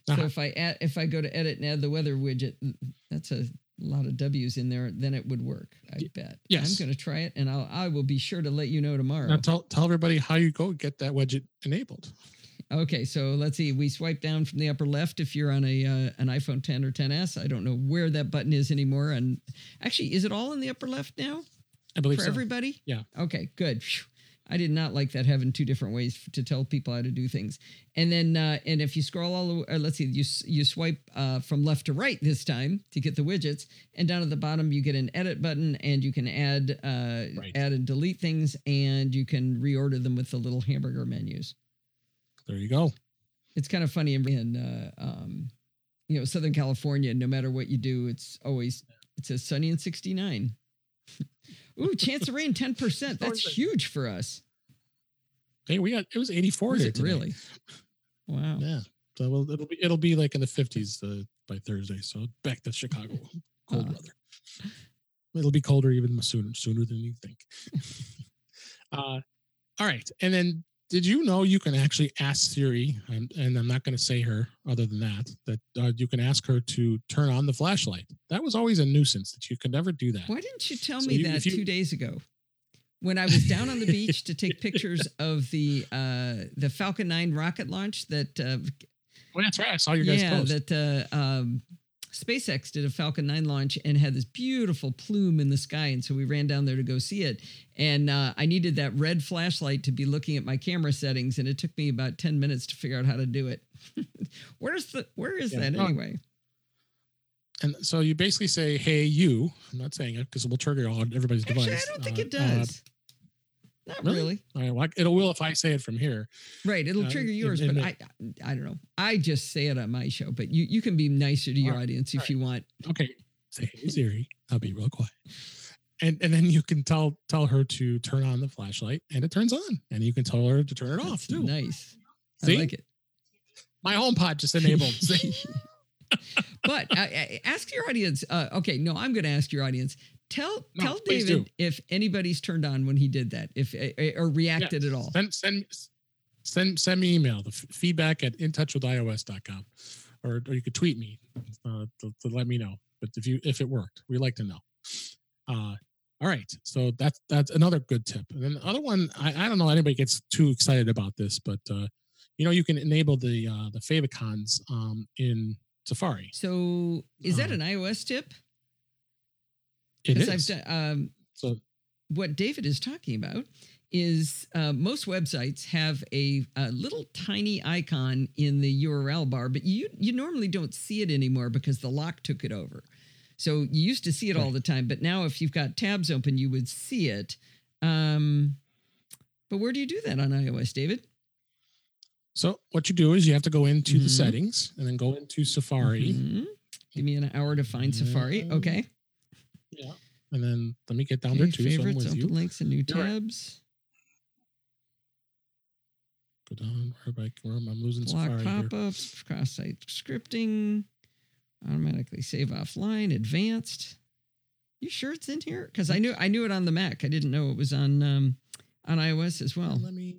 So Uh-huh. if I add, if I go to edit and add the weather widget, mm, that's a lot of W's in there. Then it would work. I bet. yes. I'm going to try it, and I'll I will be sure to let you know tomorrow. Now tell tell everybody how you go get that widget enabled. Okay, so let's see. We swipe down from the upper left if you're on a uh, an iPhone 10 or 10s. I don't know where that button is anymore. And actually, is it all in the upper left now I believe for so. everybody? Yeah. Okay, good. Phew. I did not like that having two different ways to tell people how to do things. And then, uh, and if you scroll all the way, uh, let's see, you you swipe uh, from left to right this time to get the widgets, and down at the bottom you get an edit button, and you can add uh, Right. add and delete things, and you can reorder them with the little hamburger menus. There you go. It's kind of funny in, in uh, um, you know Southern California. No matter what you do, it's always it says sunny and sixty nine. Ooh, chance of rain ten percent. That's huge for us. Hey, we got it was 84 Was here it today. really? Wow. Yeah. So well, it'll be it'll be like in the 50s uh, by Thursday. So back to Chicago, cold Uh. weather. It'll be colder even sooner sooner than you think. uh, all right, and then did you know you can actually ask Siri, and, and I'm not going to say her other than that, that uh, you can ask her to turn on the flashlight. That was always a nuisance that you could never do that. Why didn't you tell So me you- that you- two days ago? When I was down on the beach to take pictures of the uh, the Falcon 9 rocket launch that uh, Oh, that's right. I saw your guys' yeah, post. that uh, um, SpaceX did a Falcon 9 launch and had this beautiful plume in the sky. And so we ran down there to go see it. And uh, I needed that red flashlight to be looking at my camera settings. And it took me about 10 minutes to figure out how to do it. Where's the, where is Yeah, that no, anyway? And so you basically say, "Hey, you." I'm not saying it because it will trigger on everybody's Actually, I don't think Uh, it uh, does. Not really? really. all right, well, it will if I say it from here. Right. It'll Uh, trigger yours, and but it- I, I don't know. I just say it on my show, but you, you can be nicer to your right, audience if right. you want. Okay, say, "Hey, Siri." I'll be real quiet, and and then you can tell tell her to turn on the flashlight, and it turns on, and you can tell her to turn it off too. nice. See? I like it. My home pod just enabled. See? but uh, uh, ask your audience. Uh, okay, no, I'm going to ask your audience. Tell No, tell David do. if anybody's turned on when he did that, if uh, or reacted Yeah, at all. Send send send send me email the f- feedback at intouchwithios.com, or or you could tweet me uh, to, to let me know. But if you if it worked, we like to know. Uh, all right, so that's that's another good tip. And then the other one, I, I don't know anybody gets too excited about this, but uh, you know you can enable the uh, the favicons um, in Safari. So is that Um, an iOS tip? It is. I've done, um, so what David is talking about is uh, most websites have a, a little tiny icon in the URL bar, but you you normally don't see it anymore because the lock took it over. So you used to see it all the time, but now if you've got tabs open, you would see it. Um, but where do you do that on iOS, David? so what you do is you have to go into the Mhm. settings and then go into Safari. Mhm. Give me an hour to find Safari. Okay. Yeah. And then let me get down there Okay, too. So I'm favorites, with open you. links, and new You're right. tabs. Go down where I where I'm losing block pop-ups, cross-site scripting, automatically save offline, advanced. You sure it's in here? Because I knew I knew it on the Mac. I didn't know it was on um, on iOS as well. Let me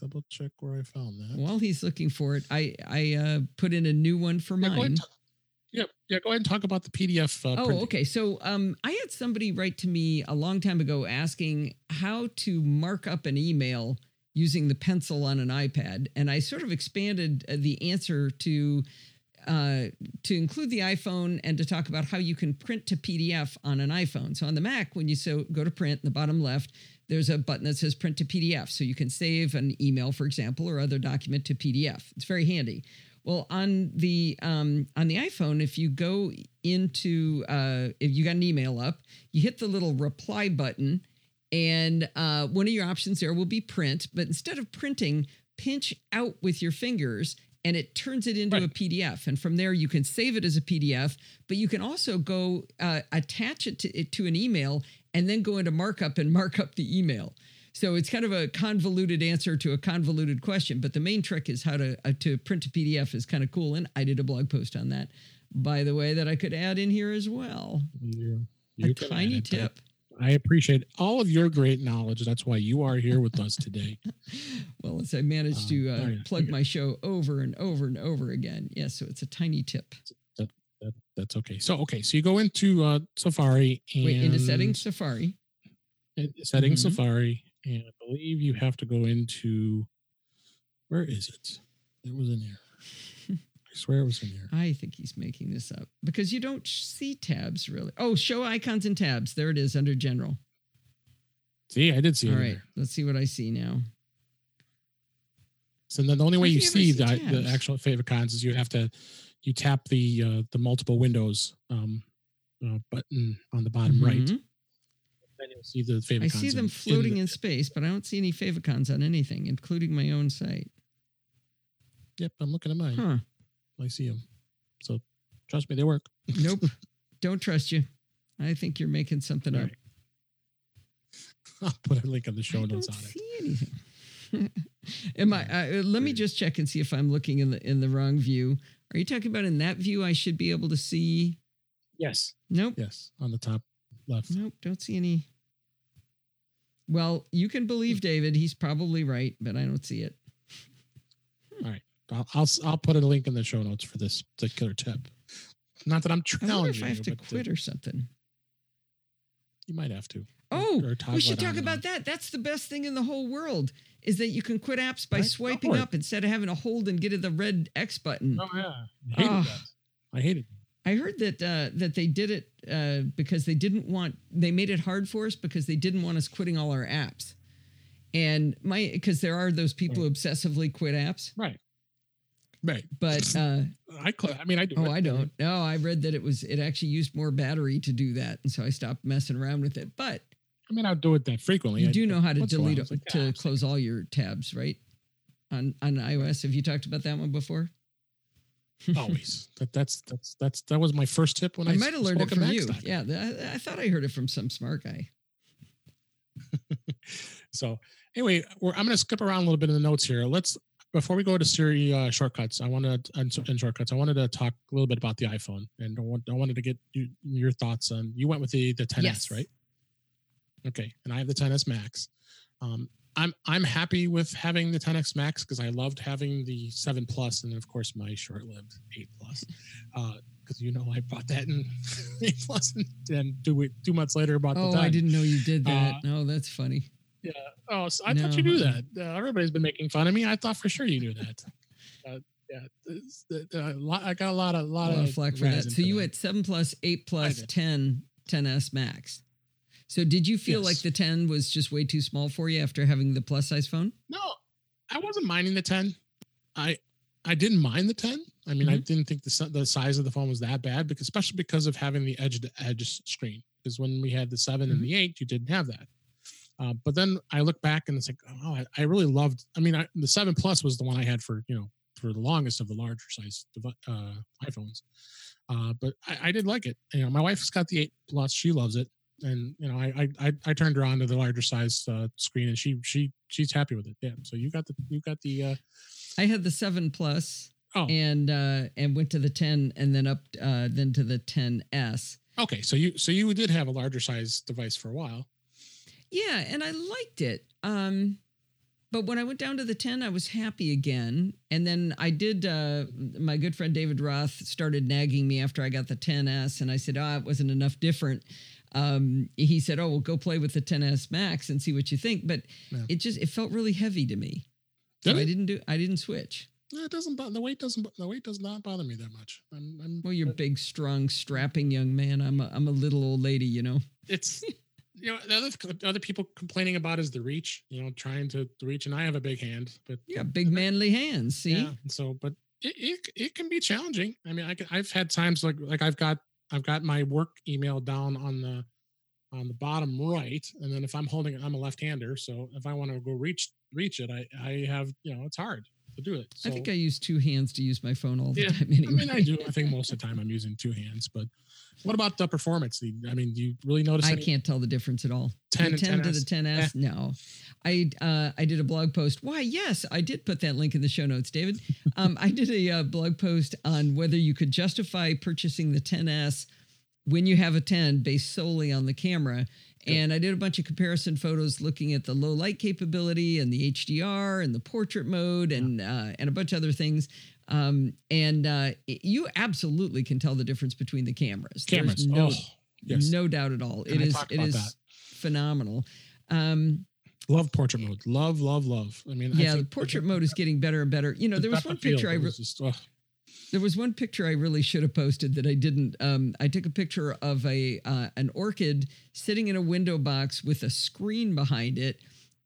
double check where I found that. While he's looking for it, I I uh, put in a new one for yeah, go ahead mine. Yeah, yeah. Go ahead and talk about the PDF. Uh, Oh, printing. okay. So um, I had somebody write to me a long time ago asking how to mark up an email using the pencil on an iPad, and I sort of expanded uh, the answer to uh, to include the iPhone and to talk about how you can print to PDF on an iPhone. So on the Mac, when you so go to print in the bottom left, there's a button that says print to PDF. So you can save an email, for example, or other document to PDF. It's very handy. Well, on the um, on the iPhone, if you go into uh, if you got an email up, you hit the little reply button, and uh, one of your options there will be print. But instead of printing, pinch out with your fingers, and it turns it into Right. a PDF. And from there, you can save it as a PDF. But you can also go uh, attach it to, it to an email, and then go into markup and mark up the email. So it's kind of a convoluted answer to a convoluted question, but the main trick is how to uh, to print a PDF is kind of cool, and I did a blog post on that, by the way, that I could add in here as well. You, a you can add tiny tip. I appreciate all of your great knowledge. That's why you are here with us today. Well, as I managed to uh, oh, yeah. plug my show over and over and over again. Yes, so it's a tiny tip. That, that's okay. So okay, so you go into uh, Safari and Wait, into settings, Safari. in settings Mhm. Safari, and I believe you have to go into where is it? It was in here. I swear it was in here. I think he's making this up because you don't see tabs really. Oh, show icons and tabs. There it is under general. See, I did see All right, There. let's see what I see now. So then the only way you you see see the, the actual favicons is you have to you tap the uh, the multiple windows um, uh, button on the bottom right. See the favicons. see in- them floating the- in space, but I don't see any favicons on anything, including my own site. Yep, I'm looking at mine. Huh. I see them. So trust me, they work. Nope. don't trust you. I think you're making something All up. I'll put a link in the show I notes don't on it. see anything. Am I? Uh, let me just check and see if I'm looking in the in the wrong view. Are you talking about in that view? I should be able to see. Yes. Nope. Yes. On the top left. Nope. Don't see any. Well, you can believe David. He's probably right, but I don't see it. I'll, I'll I'll put a link in the show notes for this particular tip. Not that I'm I wonder if I have you, to but, quit or something. you might have to. Oh, or toggle we should talk about on. that. That's the best thing in the whole world is that you can quit apps by Right, swiping up instead of having to hold and get to the red X button. Oh yeah, I hated Ah. that. I hated. I heard that uh, that they did it uh, because they didn't want they made it hard for us because they didn't want us quitting all our apps. And my because there are those people who obsessively quit apps, Right. Right. but uh, I cl- I mean I do. oh, it. I don't. No, I read that it was it actually used more battery to do that, and so I stopped messing around with it. But I mean I do it that frequently. you I- do know how to once in a while, delete it's like, to ah, close all your tabs, right? On on iOS, have you talked about that one before? Always. That that's that's that's that was my first tip when I, I might have learned it from you. Maxstock. Yeah, I, I thought I heard it from some smart guy. So anyway, we're, I'm going to skip around a little bit in the notes here. Let's before we go to Siri uh, shortcuts. I wanted and shortcuts. I wanted to talk a little bit about the iPhone, and I, want, I wanted to get you, your thoughts on. You went with the the 10s, Yes. right? Okay, and I have the 10s Max. Um, I'm I'm happy with having the 10x Max because I loved having the 7 Plus, and then of course my short-lived 8 Plus. Because you know I bought that in 8 Plus, and then two two months later bought Oh, the 10. I didn't know you did that. Uh, no, that's funny. Yeah. Oh, so I thought you knew that. Uh, everybody's been making fun of me. I thought for sure you knew that. Uh, yeah. uh, lot- I got a lot of A lot, lot of of flack for that. So you that. went seven plus, eight 10, 10s Max. So did you feel like the 10 was just way too small for you after having the plus size phone? No, I wasn't minding the 10. I I didn't mind the 10. I mean, I Mm-hmm. didn't think the the size of the phone was that bad because especially because of having the edge to edge screen. Because when we had the 7 Mm-hmm. and the 8, you didn't have that. Uh, but then I look back and it's like, oh, I, I really loved. I mean, I, the 7 Plus was the one I had for you know for the longest of the larger size uh, iPhones. Uh, but I, I did like it. You know, my wife's got the 8 Plus. She loves it. And you know, I I I, I turned her on to the larger size uh, screen, and she she she's happy with it. Yeah. So you got the you got the uh, I had the 7 plus oh and uh and went to the 10 and then up uh then to the 10s. okay. So you so you did have a larger size device for a while. Yeah, and I liked it. Um but when I went down to the 10, I was happy again. And then I did uh my good friend David Roth started nagging me after I got the 10S and I said, "Ah, it wasn't enough different." Um he said, "Oh, well go play with the 10S Max and see what you think." But Yeah. it just it felt really heavy to me. So Did I didn't do I didn't switch. No, it doesn't. The weight doesn't. The weight does not bother me that much. I'm. I'm Well, you're a big, strong, strapping young man. I'm a, I'm a little old lady, you know. it's you know the other the other people complaining about is the reach. You know, trying to reach, and I have a big hand, but yeah, big manly hands. See, yeah. So, but it, it it can be challenging. I mean, I can, I've had times like like I've got I've got my work email down on the on the bottom right, and then if I'm holding it, I'm a left-hander. So if I want to go reach reach it, I I have you know it's hard to do it. So, I think I use two hands to use my phone all the Yeah, time. I mean, I do. I think most of the time I'm using two hands. But what about the performance? I mean, do you really notice? I any- can't tell the difference at all. 10 the 10 to the 10S? 10s, no. I uh, I did a blog post. Why? Yes, I did put that link in the show notes, David. Um, I did a uh, blog post on whether you could justify purchasing the 10s when you have a 10 based solely on the camera. Good. And I did a bunch of comparison photos looking at the low light capability and the HDR and the portrait mode and uh, and a bunch of other things. Um, and uh, it- you absolutely can tell the difference between the cameras. cameras. There's no, oh, yes. no doubt at all. And It I is about is that. phenomenal. Um, Love portrait mode. Love, love, love. I mean, I yeah, the portrait mode is getting better and better. You know, there was one picture I was re- just, oh, There was one picture I really should have posted that I didn't. Um, I took a picture of a uh, an orchid sitting in a window box with a screen behind it,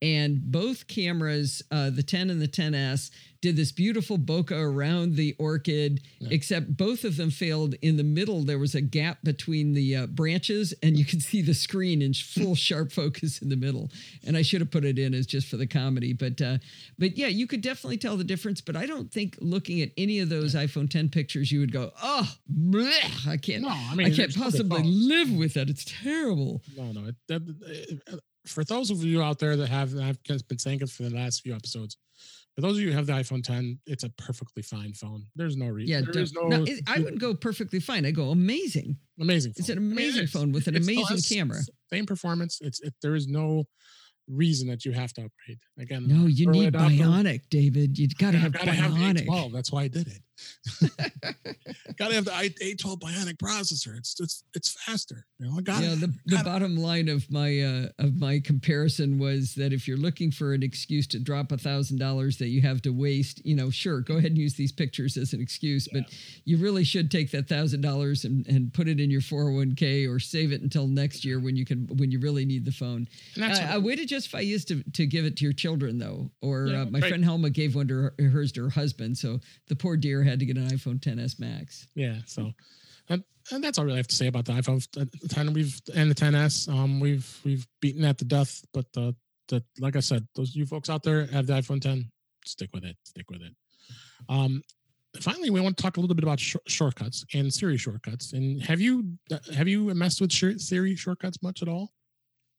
and both cameras, uh, the 10 and the 10s, did this beautiful bokeh around the orchid, yeah. except both of them failed. In the middle, there was a gap between the uh, branches, and you could see the screen in full sharp focus in the middle. And I should have put it in as just for the comedy, but uh, but yeah, you could definitely tell the difference. But I don't think looking at any of those iPhone 10 pictures, you would go, "Oh, bleh, I can't, no, I, mean, I can't possibly live with that. It's terrible." No, no. It, that, it, for those of you out there that have, I've been saying it for the last few episodes, for those of you who have the iPhone 10, it's a perfectly fine phone. There's no reason. Yeah, there's no. no it, I wouldn't go perfectly fine. I go amazing. Amazing. Phone. It's an amazing I mean, phone with an amazing camera. Same performance. It's it, there is no reason that you have to upgrade. Again, no, you need bionic, David. You got to have gotta bionic. Have 12. That's why I did it. got to have the A12 bionic processor. It's it's it's faster. You know, I got yeah. The, the bottom line of my uh, of my comparison was that if you're looking for an excuse to drop a thousand dollars that you have to waste, you know, sure, go ahead and use these pictures as an excuse, yeah. but you really should take that thousand dollars and and put it in your 401k or save it until next year when you can when you really need the phone. Uh, a way to justify is to to give it to your children though. Or yeah, uh, my right. friend Helma gave one to her, hers to her husband, so the poor dear had to get an iPhone 10s Max. Yeah, so and, and that's all I really have to say about the iPhone 10. We've and the 10s. Um, we've we've beaten that to death, but the the like I said, those you folks out there have the iPhone 10, stick with it. Stick with it. Um, finally, we want to talk a little bit about sh- shortcuts and Siri shortcuts. And have you have you messed with Siri shortcuts much at all?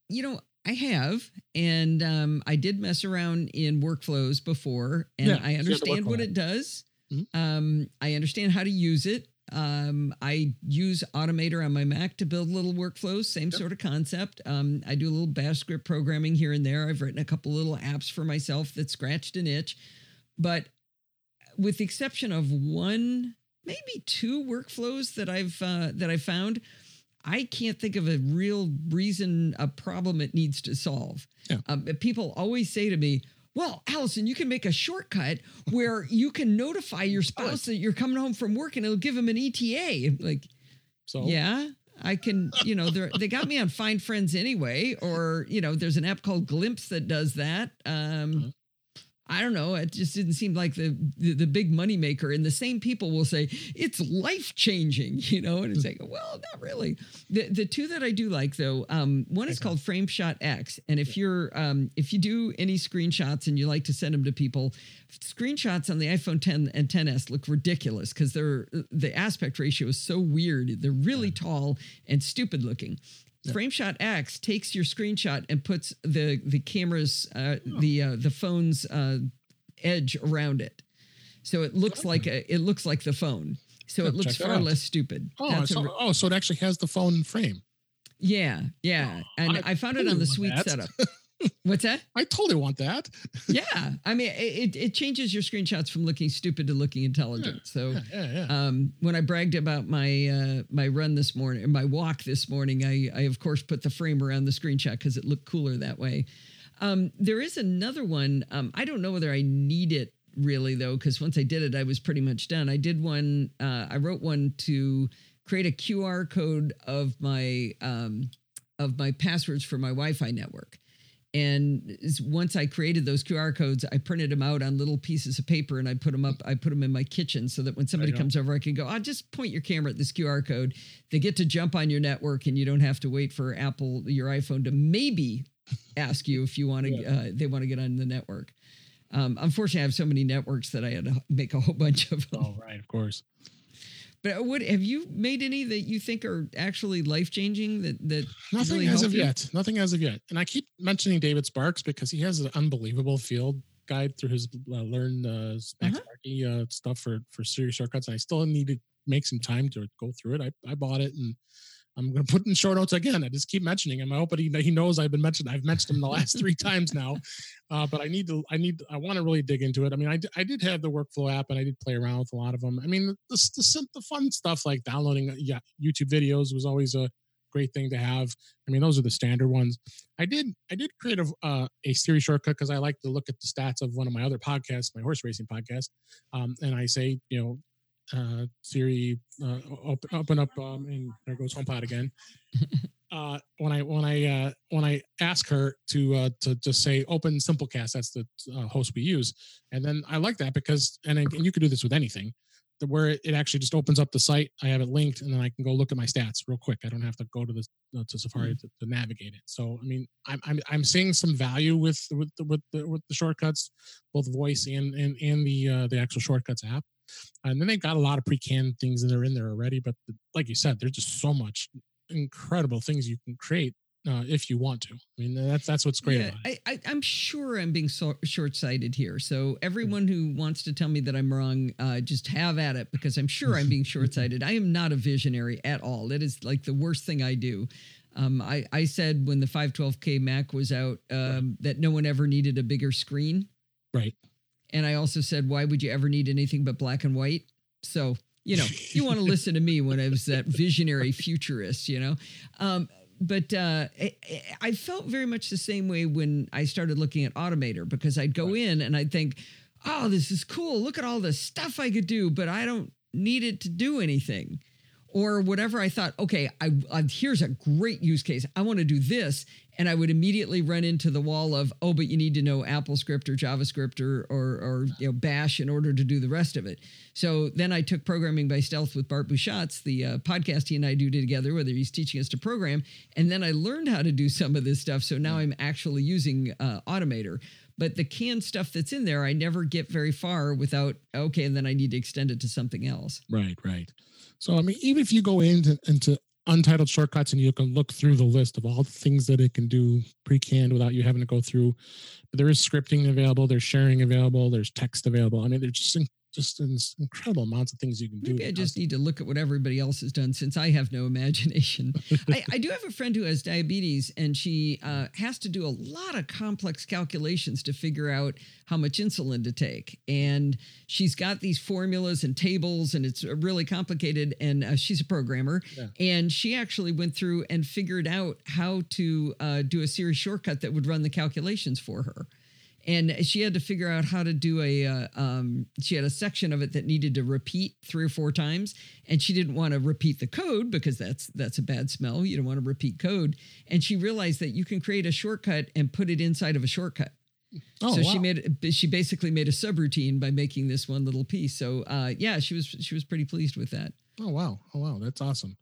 You know, I have, and um, I did mess around in workflows before, and yeah, I understand what it does. Mm-hmm. Um, I understand how to use it. Um, I use Automator on my Mac to build little workflows, same yep. sort of concept. Um, I do a little bash script programming here and there. I've written a couple little apps for myself that scratched an itch. But with the exception of one, maybe two workflows that I've uh, that I found, I can't think of a real reason, a problem it needs to solve. Yeah. Um, people always say to me, well, Allison, you can make a shortcut where you can notify your spouse that you're coming home from work and it'll give them an ETA. Like, so yeah, I can, you know, they they got me on Find Friends anyway, or you know, there's an app called Glimpse that does that. Um, uh-huh. I don't know. It just didn't seem like the, the, the big money maker. And the same people will say it's life changing, you know. And it's like, well, not really. The the two that I do like though, um, one is called FrameShot X, and if you're um, if you do any screenshots and you like to send them to people, screenshots on the iPhone 10 and 10s look ridiculous because they're the aspect ratio is so weird. They're really tall and stupid looking. FrameShot X takes your screenshot and puts the the camera's uh, oh. the uh, the phone's uh, edge around it, so it looks oh. like a, it looks like the phone. So yeah, it looks far less stupid. Oh, so, re- oh, so it actually has the phone frame. Yeah, yeah, oh, and I, I found it on the Sweet Setup. What's that? I totally want that. yeah, I mean, it, it changes your screenshots from looking stupid to looking intelligent. Yeah, so, yeah, yeah, um, when I bragged about my uh, my run this morning, my walk this morning, I I of course put the frame around the screenshot because it looked cooler that way. Um, there is another one. Um, I don't know whether I need it really though, because once I did it, I was pretty much done. I did one. Uh, I wrote one to create a QR code of my um, of my passwords for my Wi-Fi network. And once I created those QR codes, I printed them out on little pieces of paper and I put them up. I put them in my kitchen so that when somebody comes over, I can go, I'll just point your camera at this QR code. They get to jump on your network and you don't have to wait for Apple, your iPhone to maybe ask you if you want to, yeah. uh, they want to get on the network. Um, unfortunately, I have so many networks that I had to make a whole bunch of them. Oh, right. Of course. But what have you made any that you think are actually life changing? That that nothing really as of you? yet. Nothing as of yet. And I keep mentioning David Sparks because he has an unbelievable field guide through his uh, learn uh, Max uh-huh. uh, stuff for for Siri shortcuts. And I still need to make some time to go through it. I, I bought it and I'm going to put in show notes again. I just keep mentioning him. I hope he, he knows I've been mentioned. I've mentioned him the last three times now, uh, but I need to. I need. I want to really dig into it. I mean, I, I did have the workflow app, and I did play around with a lot of them. I mean, the the, the fun stuff like downloading uh, yeah, YouTube videos was always a great thing to have. I mean, those are the standard ones. I did I did create a uh, a Siri shortcut because I like to look at the stats of one of my other podcasts, my horse racing podcast, um, and I say, you know, uh, Siri uh, open, open up, um, and there goes HomePod again. uh, when I when I uh, when I ask her to uh, to just say open Simplecast, that's the uh, host we use, and then I like that because and, and you can do this with anything where it actually just opens up the site. I have it linked, and then I can go look at my stats real quick. I don't have to go to the uh, to Safari mm-hmm. to, to, navigate it. So, I mean, I'm, I'm I'm seeing some value with with the, with the, with the shortcuts, both voice and and and the uh, the actual shortcuts app. And then they've got a lot of pre-canned things that are in there already. But the, like you said, there's just so much incredible things you can create uh, if you want to. I mean, that's that's what's great. Yeah, I, I, am sure I'm being so short-sighted here. So everyone who wants to tell me that I'm wrong, uh, just have at it because I'm sure I'm being short-sighted. I am not a visionary at all. That is like the worst thing I do. Um, I, I said when the 512K Mac was out um, right. that no one ever needed a bigger screen. Right. And I also said, why would you ever need anything but black and white? So you know, you want to listen to me when I was that visionary futurist, you know. Um, but uh, I, felt very much the same way when I started looking at Automator because I'd go right. in and I'd think, oh, this is cool. Look at all the stuff I could do, but I don't need it to do anything. Or whatever I thought, okay, I, I here's a great use case. I want to do this and I would immediately run into the wall of, oh, but you need to know AppleScript or JavaScript or, or, or you know Bash in order to do the rest of it. So then I took programming by stealth with Bart Busschots, the uh, podcast he and I do together, whether he's teaching us to program, and then I learned how to do some of this stuff. So now I'm actually using uh, Automator. But the canned stuff that's in there, I never get very far without okay, and then I need to extend it to something else. Right, right. So I mean, even if you go into into untitled shortcuts and you can look through the list of all the things that it can do pre-canned without you having to go through. But there is scripting available there's sharing available there's text available. I mean there's just just incredible amounts of things you can Maybe do. Maybe I just need to look at what everybody else has done since I have no imagination. I, I, do have a friend who has diabetes, and she uh, has to do a lot of complex calculations to figure out how much insulin to take. And she's got these formulas and tables, and it's really complicated. And uh, she's a programmer, yeah. and she actually went through and figured out how to uh, do a Siri shortcut that would run the calculations for her and she had to figure out how to do a uh, um, she had a section of it that needed to repeat three or four times and she didn't want to repeat the code because that's that's a bad smell you don't want to repeat code and she realized that you can create a shortcut and put it inside of a shortcut Oh, so wow. she made she basically made a subroutine by making this one little piece. So uh, yeah, she was she was pretty pleased with that. Oh wow! Oh wow! That's awesome.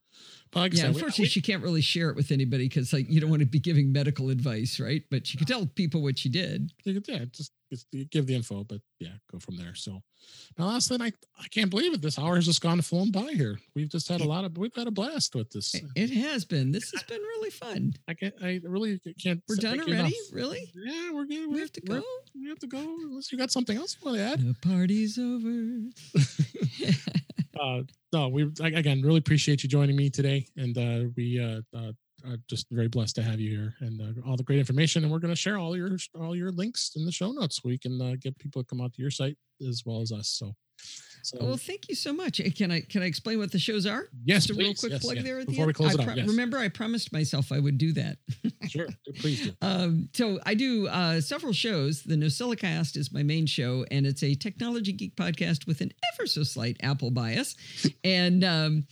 But yeah, unfortunately, we, she can't really share it with anybody because like you don't want to be giving medical advice, right? But she could tell people what she did. Yeah, just, just give the info, but yeah, go from there. So now, last thing, I I can't believe it. This hour has just gone flown by here. We've just had a lot of we've had a blast with this. It has been. This has been really fun. I can't. I really can't. We're done already. Really? Yeah, we're good. We have to go. We have to go. Unless you got something else you want to add. The party's over. uh, no, we again really appreciate you joining me today, and uh, we uh, uh, are just very blessed to have you here and uh, all the great information. And we're going to share all your all your links in the show notes so we can uh, get people to come out to your site as well as us. So so, well, thank you so much. Can I can I explain what the shows are? Yes, Just a please. real quick yes, plug yes. there at Before the we close end. it out, yes. Remember, I promised myself I would do that. sure, please do. Um, so I do uh, several shows. The No NosillaCast is my main show, and it's a technology geek podcast with an ever so slight Apple bias, and. Um,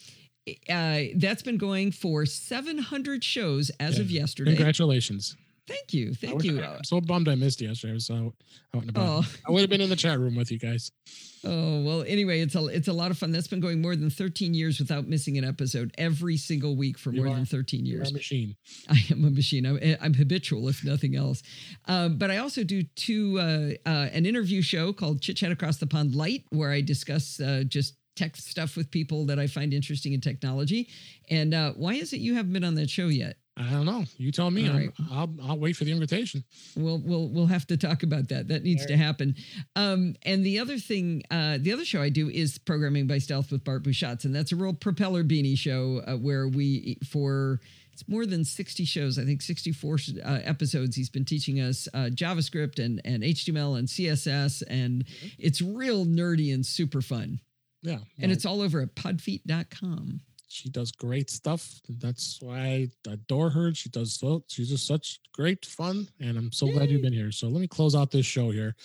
uh, that's been going for 700 shows as yeah. of yesterday. Congratulations. Thank you. Thank you. I'm so bummed I missed yesterday. I was out, out and about. Oh. I would have been in the chat room with you guys. Oh well. Anyway, it's a it's a lot of fun. That's been going more than 13 years without missing an episode every single week for you more are, than 13 years. a machine. I am a machine. I'm, I'm habitual, if nothing else. Um, but I also do two uh, uh, an interview show called Chit Chat Across the Pond Lite, where I discuss uh, just tech stuff with people that I find interesting in technology. And uh, why is it you haven't been on that show yet? I don't know. You tell me. Right. I'll I'll wait for the invitation. We'll we'll we'll have to talk about that. That needs right. to happen. Um, and the other thing, uh, the other show I do is programming by stealth with Bart Busschots, and that's a real propeller beanie show uh, where we for it's more than 60 shows i think 64 uh, episodes he's been teaching us uh, javascript and, and html and css and mm-hmm. it's real nerdy and super fun yeah and it's all over at podfeet.com she does great stuff. That's why I adore her. She does so. She's just such great fun, and I'm so Yay. glad you've been here. So let me close out this show here.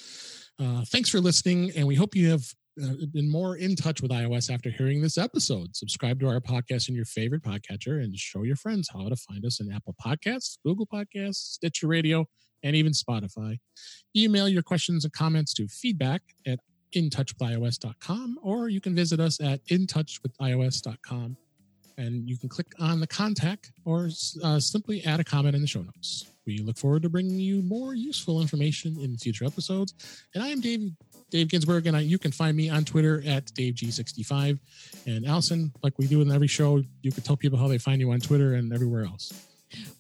Uh, thanks for listening, and we hope you have uh, been more in touch with iOS after hearing this episode, subscribe to our podcast in your favorite podcatcher and show your friends how to find us in Apple Podcasts, Google Podcasts, Stitcher Radio, and even Spotify. Email your questions and comments to feedback at intouchwithios.com or you can visit us at intouchwithios.com and you can click on the contact or uh, simply add a comment in the show notes. We look forward to bringing you more useful information in future episodes. And I am Dave Dave Ginsburg, and I, you can find me on Twitter at DaveG65. And Allison, like we do in every show, you can tell people how they find you on Twitter and everywhere else.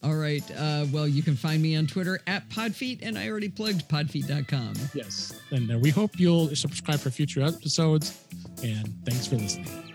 All right. Uh, well, you can find me on Twitter at Podfeet, and I already plugged podfeet.com. Yes. And uh, we hope you'll subscribe for future episodes. And thanks for listening.